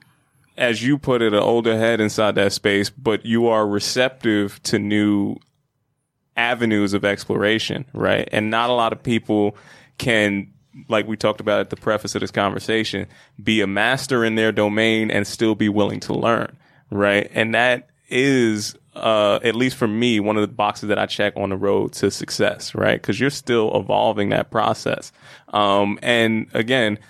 as you put it, an older head inside that space, but you are receptive to new avenues of exploration, right? And not a lot of people can, like we talked about at the preface of this conversation, be a master in their domain and still be willing to learn, right? And that is, uh, at least for me, one of the boxes that I check on the road to success, right? Cause you're still evolving that process. Um, and again,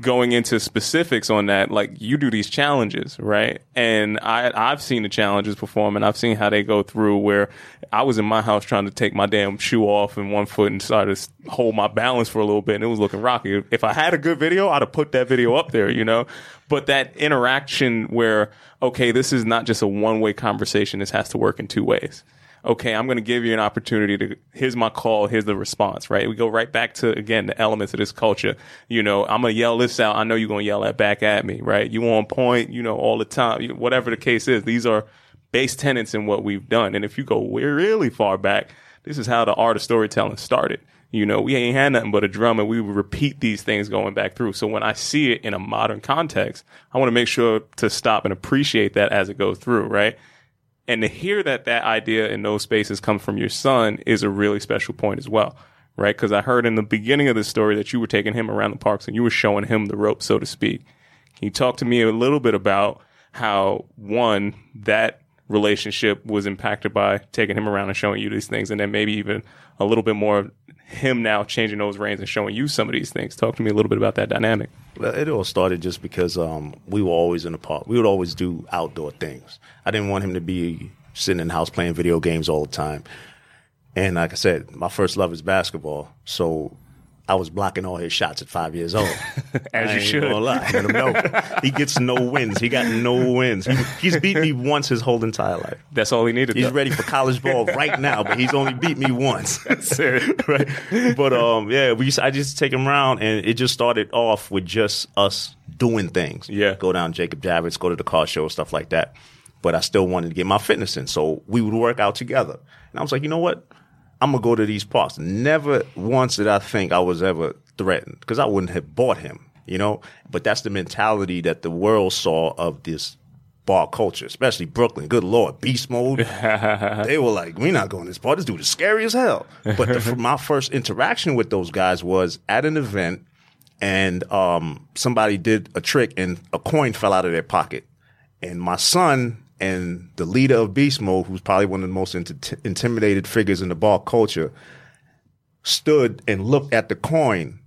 going into specifics on that, like you do these challenges, right? And I, I've seen the challenges perform and I've seen how they go through where I was in my house trying to take my damn shoe off in one foot and started to hold my balance for a little bit and it was looking rocky. If I had a good video, I'd have put that video up there, you know? But that interaction where, okay, this is not just a one way conversation. This has to work in two ways okay, I'm going to give you an opportunity to, here's my call, here's the response, right? We go right back to, again, the elements of this culture. You know, I'm going to yell this out. I know you're going to yell that back at me, right? You on point, you know, all the time, whatever the case is. These are base tenets in what we've done. And if you go really far back, this is how the art of storytelling started. You know, we ain't had nothing but a drum and we would repeat these things going back through. So when I see it in a modern context, I want to make sure to stop and appreciate that as it goes through, right? And to hear that that idea in those spaces comes from your son is a really special point as well right? Because i heard in the beginning of the story that you were taking him around the parks and you were showing him the rope so to speak. Can you talk to me a little bit about how one that relationship was impacted by taking him around and showing you these things and then maybe even a little bit more of him now changing those reins and showing you some of these things? Talk to me a little bit about that dynamic It all started just because um, we were always in the park. We would always do outdoor things. I didn't want him to be sitting in the house playing video games all the time. And like I said, my first love is basketball. So I was blocking all his shots at five years old. As I you should. lie. Let him know. he gets no wins. He got no wins. He, he's beat me once his whole entire life. that's all he needed He's though. ready for college ball right now, but he's only beat me once. That's it. right? But um, yeah, we used, I just take him around, and it just started off with just us doing things. Yeah. go down Jacob Javits, go to the car show, stuff like that. But I still wanted to get my fitness in, so we would work out together. And I was like, you know what? I'm gonna go to these parks. Never once did I think I was ever threatened because I wouldn't have bought him, you know. But that's the mentality that the world saw of this bar culture, especially Brooklyn. Good lord, beast mode. they were like, "We're not going to this bar. This dude is scary as hell." But the, my first interaction with those guys was at an event, and um, somebody did a trick, and a coin fell out of their pocket, and my son and the leader of beast mode, who's probably one of the most int- intimidated figures in the bar culture, stood and looked at the coin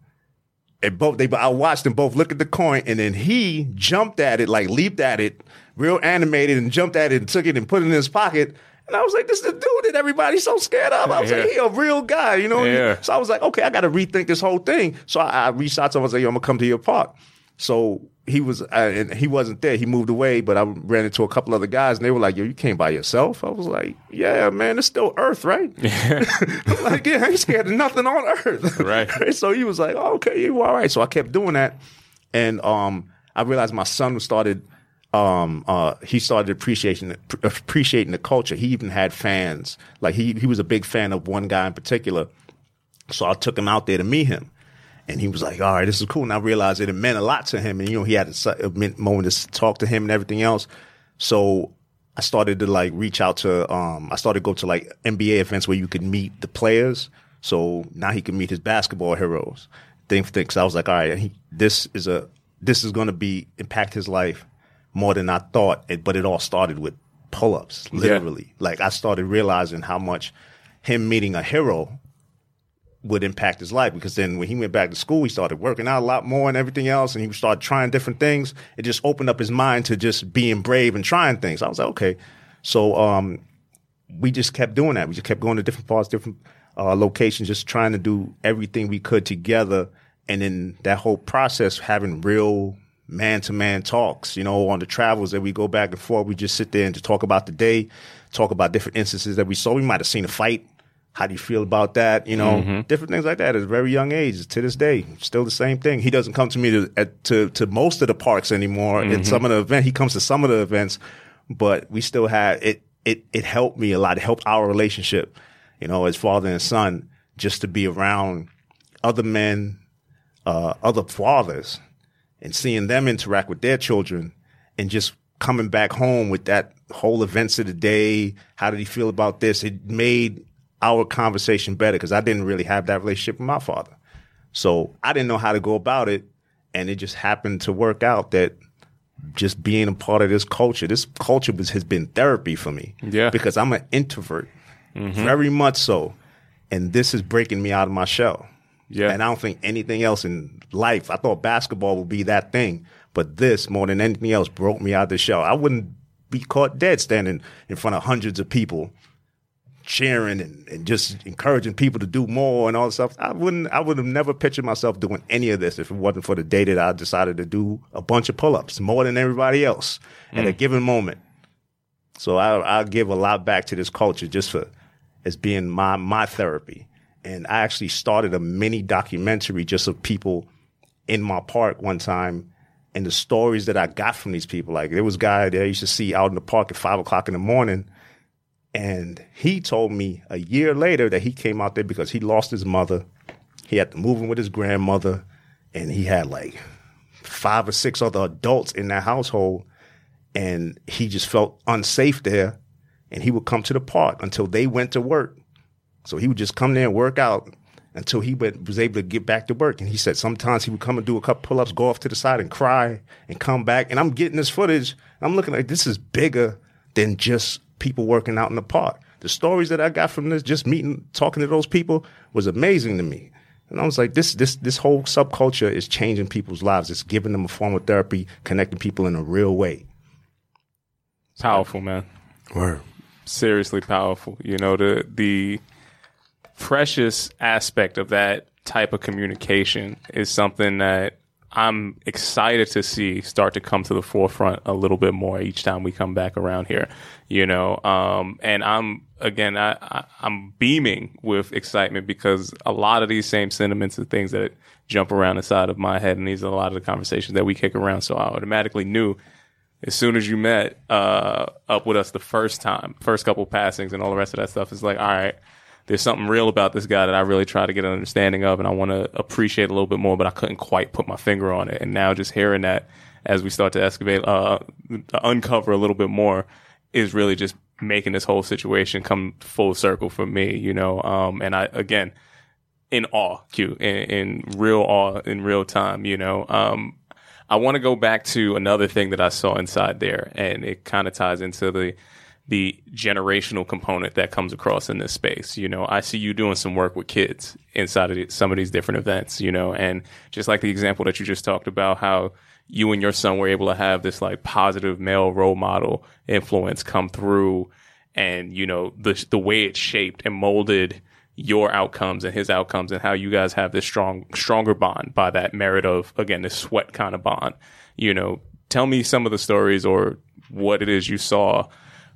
and both they I watched them both look at the coin and then he jumped at it, like leaped at it, real animated and jumped at it and took it and put it in his pocket. And I was like, this is the dude that everybody's so scared of. I was like, he a real guy, you know? Yeah. So I was like, okay, I gotta rethink this whole thing. So I, I reached out to him, I was like, yo, I'm gonna come to your park. So he was, uh, and he wasn't there. He moved away, but I ran into a couple other guys, and they were like, "Yo, you came by yourself?" I was like, "Yeah, man, it's still Earth, right?" I'm like, "Yeah, I ain't scared of nothing on Earth." Right. so he was like, oh, "Okay, you all right?" So I kept doing that, and um, I realized my son started. Um, uh, he started appreciating appreciating the culture. He even had fans. Like he he was a big fan of one guy in particular. So I took him out there to meet him. And he was like, all right, this is cool. And I realized that it meant a lot to him. And, you know, he had a, a moment to talk to him and everything else. So I started to like reach out to, um, I started to go to like NBA events where you could meet the players. So now he could meet his basketball heroes. Thing for things. I was like, all right, he, this is a, this is going to be impact his life more than I thought. It, but it all started with pull ups, literally. Like I started realizing how much him meeting a hero would impact his life because then when he went back to school, he started working out a lot more and everything else, and he started trying different things. It just opened up his mind to just being brave and trying things. I was like, okay. So um, we just kept doing that. We just kept going to different parts, different uh, locations, just trying to do everything we could together and then that whole process having real man to man talks, you know, on the travels that we go back and forth, we just sit there and just talk about the day, talk about different instances that we saw. We might have seen a fight. How do you feel about that? You know, different things like that at a very young age. To this day, still the same thing. He doesn't come to me to at, to, to most of the parks anymore. At some of the event, he comes to some of the events, but we still have it. It it helped me a lot. It helped our relationship, you know, as father and son, just to be around other men, uh, other fathers, and seeing them interact with their children, and just coming back home with that whole events of the day. How did he feel about this? It made our conversation better because I didn't really have that relationship with my father, so I didn't know how to go about it, and it just happened to work out that just being a part of this culture. This culture was, has been therapy for me. Yeah. Because I'm an introvert, mm-hmm. very much so. And this is breaking me out of my shell. Yeah. And I don't think anything else in life, I thought basketball would be that thing. But this, more than anything else, broke me out of the shell. I wouldn't be caught dead standing in front of hundreds of people cheering and, and just encouraging people to do more and all this stuff. I wouldn't I would have never pictured myself doing any of this if it wasn't for the day that I decided to do a bunch of pull ups, more than everybody else at a mm. given moment. So I I give a lot back to this culture just for as being my my therapy. And I actually started a mini documentary just of people in my park one time and the stories that I got from these people. Like there was a guy that I used to see out in the park at five o'clock in the morning and he told me a year later that he came out there because he lost his mother. He had to move in with his grandmother, and he had like five or six other adults in that household. And he just felt unsafe there. And he would come to the park until they went to work. So he would just come there and work out until he went, was able to get back to work. And he said sometimes he would come and do a couple pull ups, go off to the side and cry and come back. And I'm getting this footage. I'm looking like this is bigger than just people working out in the park. The stories that I got from this, just meeting, talking to those people, was amazing to me. And I was like, this, this, this whole subculture is changing people's lives. It's giving them a form of therapy, connecting people in a real way. Powerful, man. Word. seriously powerful. You know, the the precious aspect of that type of communication is something that I'm excited to see start to come to the forefront a little bit more each time we come back around here. You know, um, and I'm again, I, I I'm beaming with excitement because a lot of these same sentiments and things that jump around inside of my head, and these are a lot of the conversations that we kick around. So I automatically knew as soon as you met uh, up with us the first time, first couple passings and all the rest of that stuff, it's like, all right, there's something real about this guy that I really try to get an understanding of and I want to appreciate a little bit more, but I couldn't quite put my finger on it. And now just hearing that as we start to excavate, uh, uncover a little bit more is really just making this whole situation come full circle for me, you know? Um, and I, again, in awe, Q, in, in real awe, in real time, you know? Um, I want to go back to another thing that I saw inside there, and it kind of ties into the the generational component that comes across in this space. You know, I see you doing some work with kids inside of the, some of these different events. You know, and just like the example that you just talked about, how you and your son were able to have this like positive male role model influence come through, and you know the the way it shaped and molded your outcomes and his outcomes and how you guys have this strong stronger bond by that merit of again this sweat kind of bond you know tell me some of the stories or what it is you saw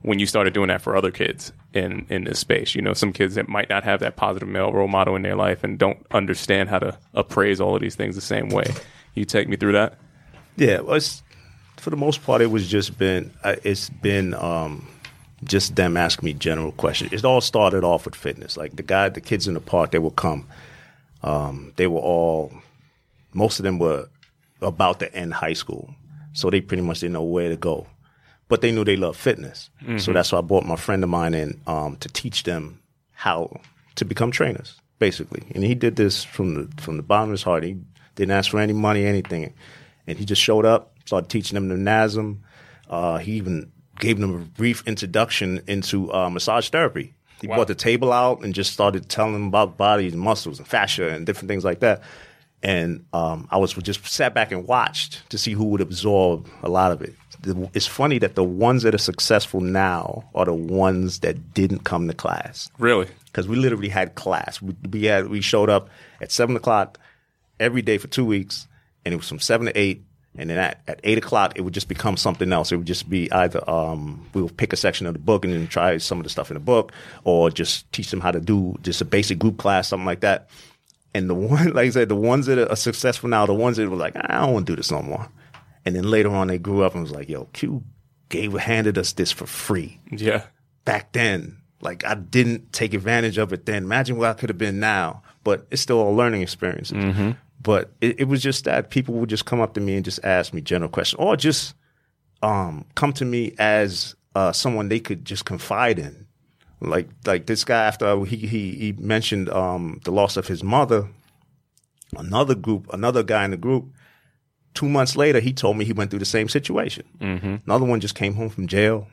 when you started doing that for other kids in in this space you know some kids that might not have that positive male role model in their life and don't understand how to appraise all of these things the same way you take me through that Yeah, well, for the most part, it was just been uh, it's been um, just them asking me general questions. It all started off with fitness. Like the guy, the kids in the park, they would come. Um, they were all, most of them were about to end high school, so they pretty much didn't know where to go, but they knew they loved fitness. So that's why I brought my friend of mine in um, to teach them how to become trainers, basically. And he did this from the from the bottom of his heart. He didn't ask for any money, anything, and he just showed up, started teaching them the NASM. Uh, he even gave them a brief introduction into uh, massage therapy. He brought the table out and just started telling them about bodies, muscles, and fascia, and different things like that. And um, I was just sat back and watched to see who would absorb a lot of it. The- It's funny that the ones that are successful now are the ones that didn't come to class really because we literally had class. We, we had we showed up at seven o'clock, every day for two weeks, and it was from seven to eight. And then at, at eight o'clock, it would just become something else. It would just be either um, we would pick a section of the book and then try some of the stuff in the book, or just teach them how to do just a basic group class, something like that. And the one, like I said, the ones that are successful now, the ones that were like, I don't want to do this no more. And then later on, they grew up and was like, yo, Q gave handed us this for free Yeah. back then. Like I didn't take advantage of it then. Imagine what I could have been now. But it's still a learning experience. But it, it was just that people would just come up to me and just ask me general questions, or just um, come to me as uh, someone they could just confide in. Like like this guy after he he, he mentioned um, the loss of his mother. Another group, another guy in the group. Two months later, he told me he went through the same situation. Mm-hmm. Another one just came home from jail.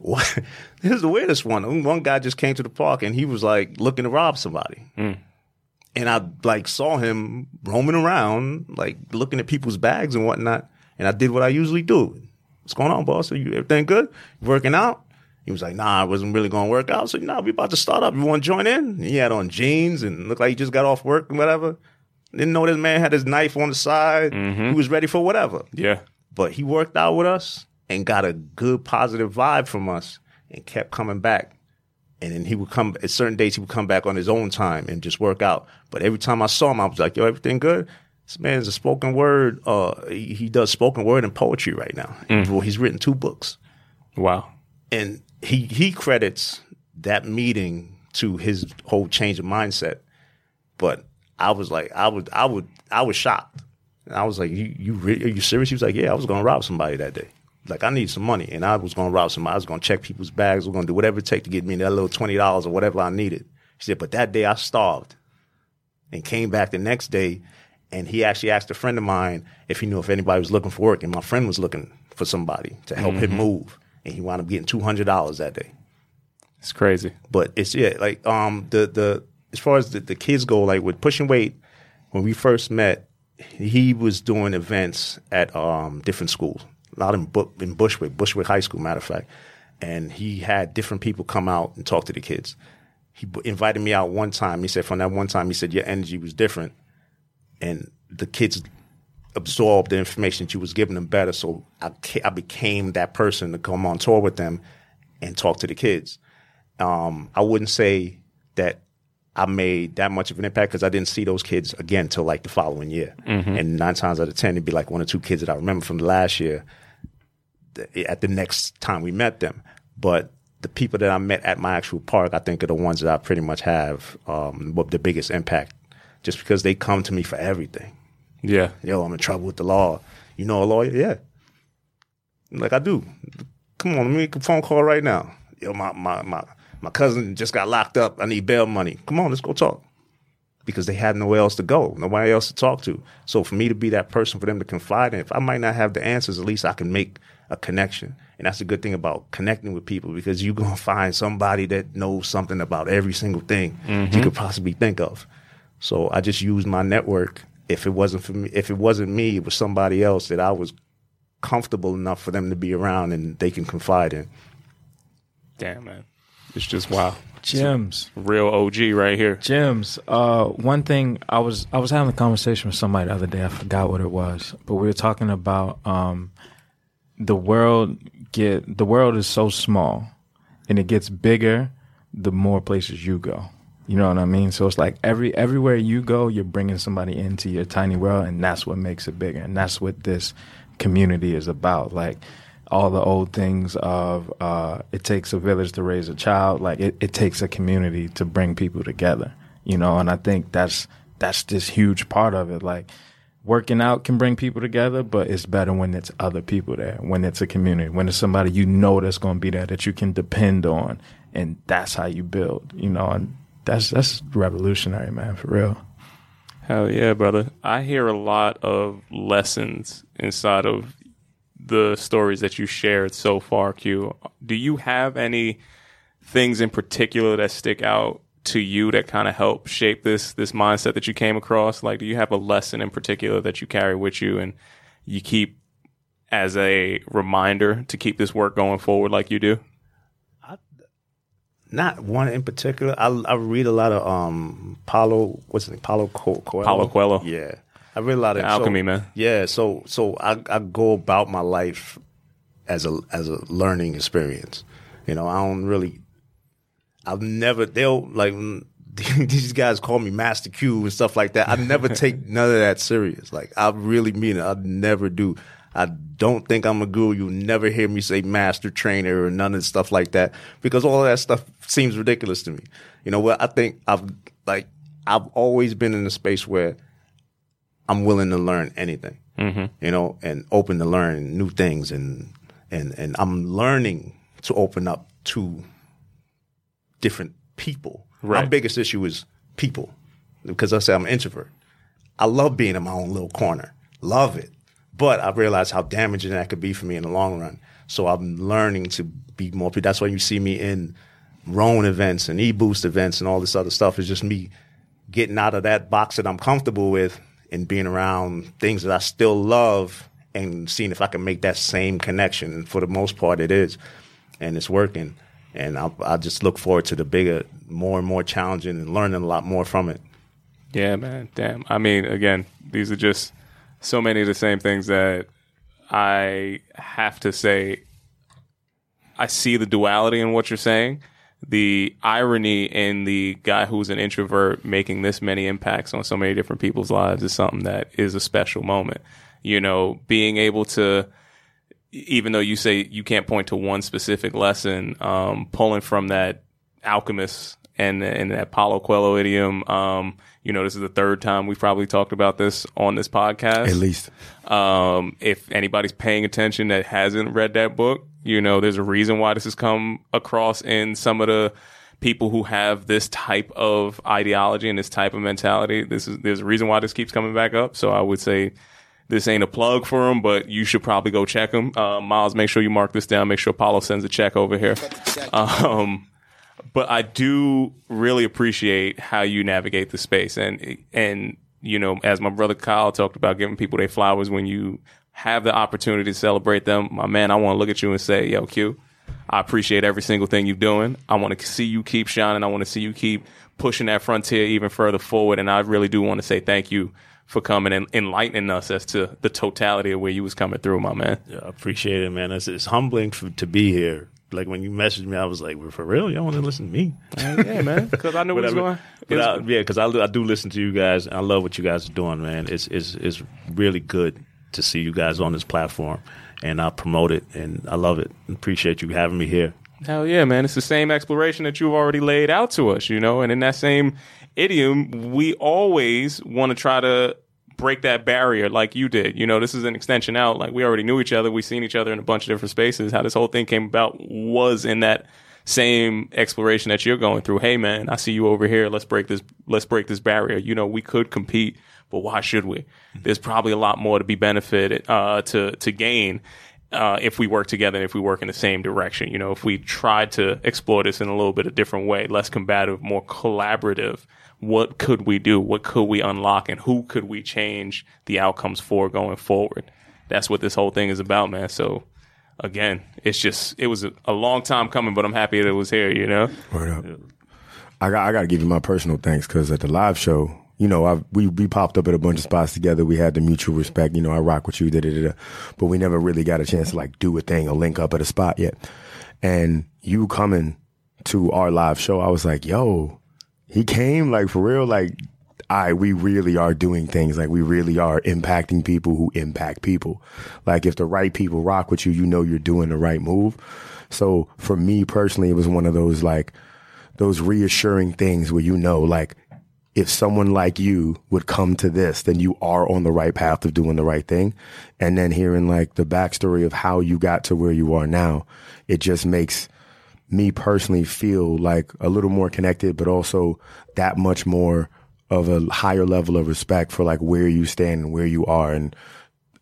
What? This is the weirdest one. One guy just came to the park and he was like looking to rob somebody. Mm. And I like saw him roaming around, like looking at people's bags and whatnot. And I did what I usually do. What's going on, boss? Are you everything good? You working out? He was like, nah, I wasn't really going to work out. So, nah, we about to start up. You want to join in? He had on jeans and looked like he just got off work and whatever. Didn't know this man had his knife on the side. He was ready for whatever Yeah. but he worked out with us and got a good positive vibe from us and kept coming back. And then he would come at certain days he would come back on his own time and just work out. But every time I saw him, I was like, "Yo, everything good?" This man's a spoken word. Uh, he, he does spoken word and poetry right now. Well, he's written two books, Wow. and he he credits that meeting to his whole change of mindset. But I was like, I would, I would, I was shocked. And I was like, "You, you, re- are you serious?" He was like, "Yeah, I was going to rob somebody that day. Like, I need some money, and I was going to rob somebody. I was going to check people's bags. We're going to do whatever it takes to get me that little twenty dollars or whatever I needed." He said, "But that day I starved, and came back the next day, and he actually asked a friend of mine if he knew if anybody was looking for work, and my friend was looking for somebody to help him move, and he wound up getting two hundred dollars that day." It's crazy. but it's yeah like um the the as far as the, the kids go like with pushing weight when we first met he was doing events at um different schools. A lot in, Bu- in bushwick bushwick high school matter of fact. And he had different people come out and talk to the kids. He b- invited me out one time. He said from that one time he said your energy was different. And the kids absorbed the information that you was giving them better. So I, ca- I became that person to come on tour with them and talk to the kids. Um, I wouldn't say that I made that much of an impact because I didn't see those kids again till like the following year. And nine times out of ten, it'd be like one or two kids that I remember from the last year th- at the next time we met them. But the people that I met at my actual park, I think are the ones that I pretty much have um, the biggest impact, just because they come to me for everything. Yeah. Yo, I'm in trouble with the law. You know a lawyer? Yeah. Like I do. Come on, let me make a phone call right now. Yo, my my my my cousin just got locked up. I need bail money. Come on, let's go talk. Because they had nowhere else to go, nobody else to talk to. So for me to be that person for them to confide in, if I might not have the answers, at least I can make a connection. And that's the good thing about connecting with people because you're gonna find somebody that knows something about every single thing you mm-hmm. could possibly think of. So I just used my network. If it wasn't for me, if it wasn't me, it was somebody else that I was comfortable enough for them to be around and they can confide in. Damn, man. It's just wow. Gems. Real OG right here. Gems. Uh, one thing I was I was having a conversation with somebody the other day. I forgot what it was, but we were talking about um, the world get the world is so small, and it gets bigger the more places you go. You know what I mean? So it's like every everywhere you go, you're bringing somebody into your tiny world, and that's what makes it bigger. And that's what this community is about. Like all the old things of uh, it takes a village to raise a child. Like it, it takes a community to bring people together. You know, and I think that's that's this huge part of it. Like working out can bring people together, but it's better when it's other people there, when it's a community, when it's somebody you know that's going to be there that you can depend on, and that's how you build. You know, and that's that's revolutionary, man, for real. Hell yeah, brother. I hear a lot of lessons inside of the stories that you shared so far, Q. Do you have any things in particular that stick out to you that kind of help shape this this mindset that you came across? Like do you have a lesson in particular that you carry with you and you keep as a reminder to keep this work going forward like you do? not one in particular. I, I read a lot of um Paulo. What's it? Paulo Co- Coelho. Paulo Coelho. Yeah, I read a lot of The so- alchemy, man. Yeah, so so I I go about my life as a as a learning experience. You know, I don't really. I've never they'll like these guys call me Master Q and stuff like that. I never take none of that serious. Like I really mean it. I never do. I don't think I'm a guru. You'll never hear me say master trainer or none of stuff like that because all of that stuff seems ridiculous to me. You know what? I think I've like I've always been in a space where I'm willing to learn anything. Mm-hmm. You know, and open to learn new things and and and I'm learning to open up to different people. Right. My biggest issue is people because I say I'm an introvert. I love being in my own little corner, love it, but I realize how damaging that could be for me in the long run. So I'm learning to be more. That's why you see me in Roan events and e-boost events and all this other stuff. Is just me getting out of that box that I'm comfortable with and being around things that I still love and seeing if I can make that same connection. And for the most part, it is, and it's working. And I, I just look forward to the bigger, more and more challenging, and learning a lot more from it. Yeah, man. Damn. I mean, again, these are just so many of the same things that I have to say. I see the duality in what you're saying. The irony in the guy who's an introvert making this many impacts on so many different people's lives is something that is a special moment. You know, being able to, even though you say you can't point to one specific lesson, um, pulling from that alchemist and and that Paulo Coelho idiom. Um, you know, this is the third time we've probably talked about this on this podcast. At least. Um, if anybody's paying attention that hasn't read that book, you know, there's a reason why this has come across in some of the people who have this type of ideology and this type of mentality. This is there's a reason why this keeps coming back up. So I would say this ain't a plug for them, but you should probably go check them. Uh, Miles, make sure you mark this down. Make sure Apollo sends a check over here. Um, but I do really appreciate how you navigate the space and and you know as my brother Kyle talked about giving people their flowers when you have the opportunity to celebrate them my man I want to look at you and say yo Q I appreciate every single thing you're doing I want to see you keep shining I want to see you keep pushing that frontier even further forward and I really do want to say thank you for coming and enlightening us as to the totality of where you was coming through my man Yeah, I appreciate it, man. It's, it's humbling for, to be here. Like when you messaged me, I was like, well, "For real, y'all want to listen to me?" Uh, yeah man because I knew what was going but I- yeah, because I, I do listen to you guys. I love what you guys are doing, man. It's it's it's really good to see you guys on this platform, and I promote it, and I love it. Appreciate you having me here. Hell yeah, man. It's the same exploration that you've already laid out to us, you know, and in that same idiom, we always want to try to break that barrier like you did. You know, this is an extension out. Like we already knew each other. We've seen each other in a bunch of different spaces. How this whole thing came about was in that same exploration that you're going through. Hey man, I see you over here. Let's break this let's break this barrier. You know, we could compete, but why should we? There's probably a lot more to be benefited uh to to gain uh, if we work together and if we work in the same direction. You know, if we try to explore this in a little bit of different way, less combative, more collaborative, what could we do? What could we unlock? And who could we change the outcomes for going forward? That's what this whole thing is about, man. So again, it's just, it was a, a long time coming, but I'm happy that it was here, you know? Word up. I got I got to give you my personal thanks because at the live show, you know, I we we popped up at a bunch of spots together. We had the mutual respect. You know, I rock with you, da da da. But we never really got a chance to like do a thing or link up at a spot yet. And you coming to our live show, I was like, yo, he came like for real, like. I we really are doing things like we really are impacting people who impact people. Like if the right people rock with you, you know you're doing the right move. So for me personally, it was one of those like those reassuring things where you know, like, if someone like you would come to this, then you are on the right path of doing the right thing. And then hearing like the backstory of how you got to where you are now, it just makes me personally feel like a little more connected, but also that much more of a higher level of respect for like where you stand and where you are. And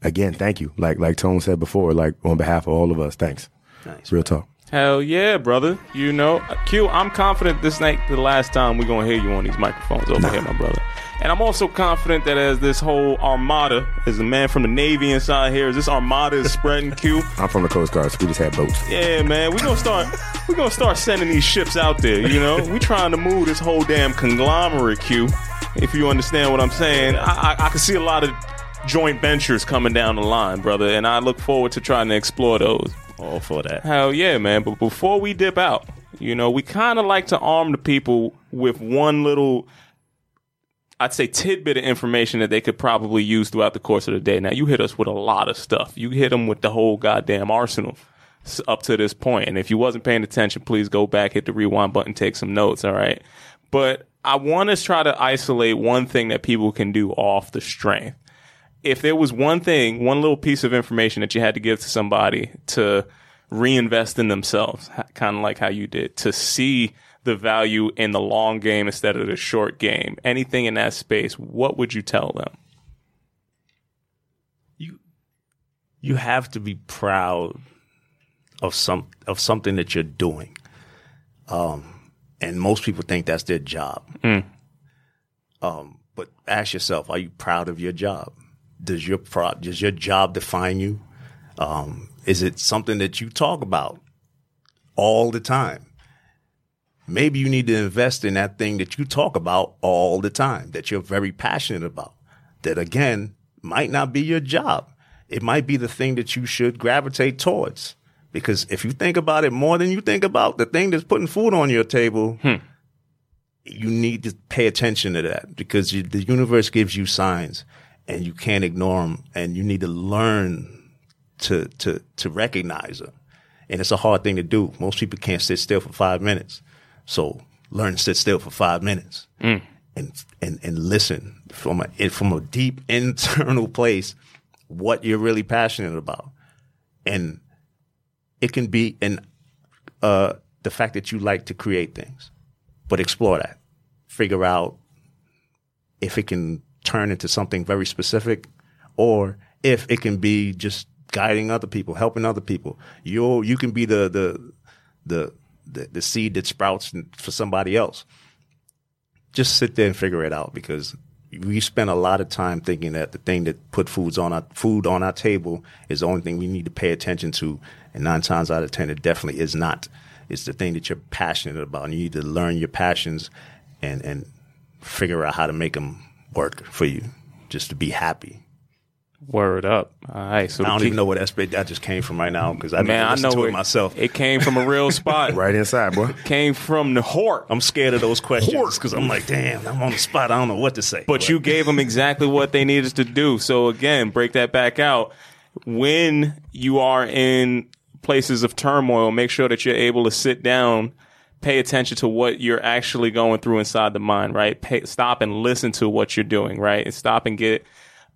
again, thank you. Like, like Tone said before, like on behalf of all of us, thanks. Nice. Real talk. Hell yeah, brother. You know, Q, I'm confident this ain't the last time we're going to hear you on these microphones over here, my brother. And I'm also confident that as this whole armada, as the man from the Navy inside here, as this armada is spreading, Q. I'm from the Coast Guard, so we just had boats. Yeah, man, we gonna start. We gonna start sending these ships out there. You know, we trying to move this whole damn conglomerate, Q. If you understand what I'm saying, I, I, I can see a lot of joint ventures coming down the line, brother, and I look forward to trying to explore those. All for that. Hell yeah, man. But before we dip out, you know, we kind of like to arm the people with one little, I'd say, tidbit of information that they could probably use throughout the course of the day. Now, you hit us with a lot of stuff. You hit them with the whole goddamn arsenal up to this point. And if you wasn't paying attention, please go back, hit the rewind button, take some notes, all right? But I want to try to isolate one thing that people can do off the strength if there was one thing, one little piece of information that you had to give to somebody to reinvest in themselves, kind of like how you did, to see the value in the long game instead of the short game, anything in that space, what would you tell them? You you have to be proud of some of something that you're doing. Um, and most people think that's their job. Um, but ask yourself, are you proud of your job? Does your pro- does your job define you? Um, is it something that you talk about all the time? Maybe you need to invest in that thing that you talk about all the time, that you're very passionate about. That again might not be your job. It might be the thing that you should gravitate towards. Because if you think about it more than you think about the thing that's putting food on your table, you need to pay attention to that because you, the universe gives you signs and you can't ignore them and you need to learn to, to, to recognize them. And it's a hard thing to do. Most people can't sit still for five minutes. So learn to sit still for five minutes and, and, and listen from a, from a deep internal place what you're really passionate about. And it can be in uh, the fact that you like to create things, but explore that. Figure out if it can turn into something very specific, or if it can be just guiding other people, helping other people. You you can be the the the the, the seed that sprouts for somebody else. Just sit there and figure it out because we spend a lot of time thinking that the thing that put foods on our food on our table is the only thing we need to pay attention to, and nine times out of ten, it definitely is not. It's the thing that you're passionate about, and you need to learn your passions and and figure out how to make them work for you, just to be happy. Word up. All right. So I don't even know where that sp- that just came from right now because I Man, I didn't know to it it myself. It came from a real spot. Right inside, boy. Came from the heart. I'm scared of those questions because I'm like, damn, I'm on the spot. I don't know what to say. But you gave them exactly what they needed to do. So again, break that back out. When you are in places of turmoil, make sure that you're able to sit down, pay attention to what you're actually going through inside the mind, right? Pay, stop and listen to what you're doing, right? And stop and get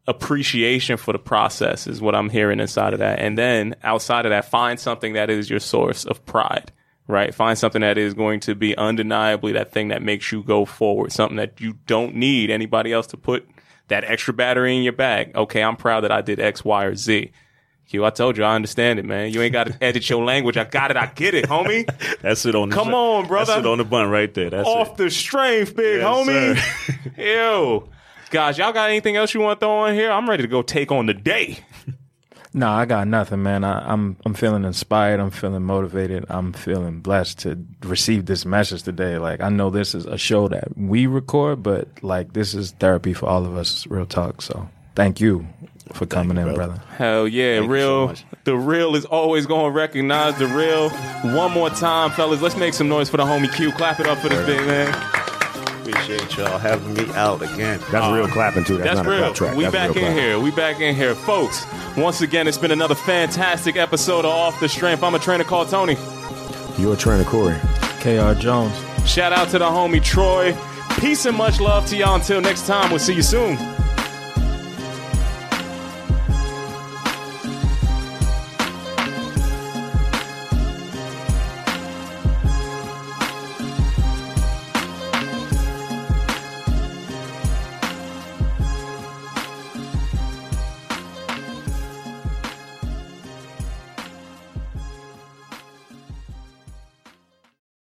appreciation for the process is what I'm hearing inside of that. And then outside of that, find something that is your source of pride, right? Find something that is going to be undeniably that thing that makes you go forward, something that you don't need anybody else to put that extra battery in your bag. Okay, I'm proud that I did X, Y, or Z. Q, I told you, I understand it, man. You ain't got to edit your language. I got it. I get it, homie. That's it on. The, Come on, brother. That's it on the bun right there. That's Off it. the strength, big Yes, homie. Ew. Guys, y'all got anything else you want to throw on here? I'm ready to go take on the day. No, I got nothing, man. I, I'm I'm feeling inspired. I'm feeling motivated. I'm feeling blessed to receive this message today. Like I know this is a show that we record, but like this is therapy for all of us. Real talk. So thank you for coming you, in, brother. brother. Hell yeah, Thank you so real. the real is always going to recognize the real. One more time, fellas. Let's make some noise for the homie Q. Clap it up for this big man. Appreciate y'all having me out again. That's real um, clapping too. That's, That's not a real. clap track. We That's back real in clapping. here. We back in here, folks. Once again, it's been another fantastic episode of Off the Strength. I'm a trainer called Tony. You're a trainer, Corey. Kr Jones. Shout out to the homie Troy. Peace and much love to y'all. Until next time, we'll see you soon.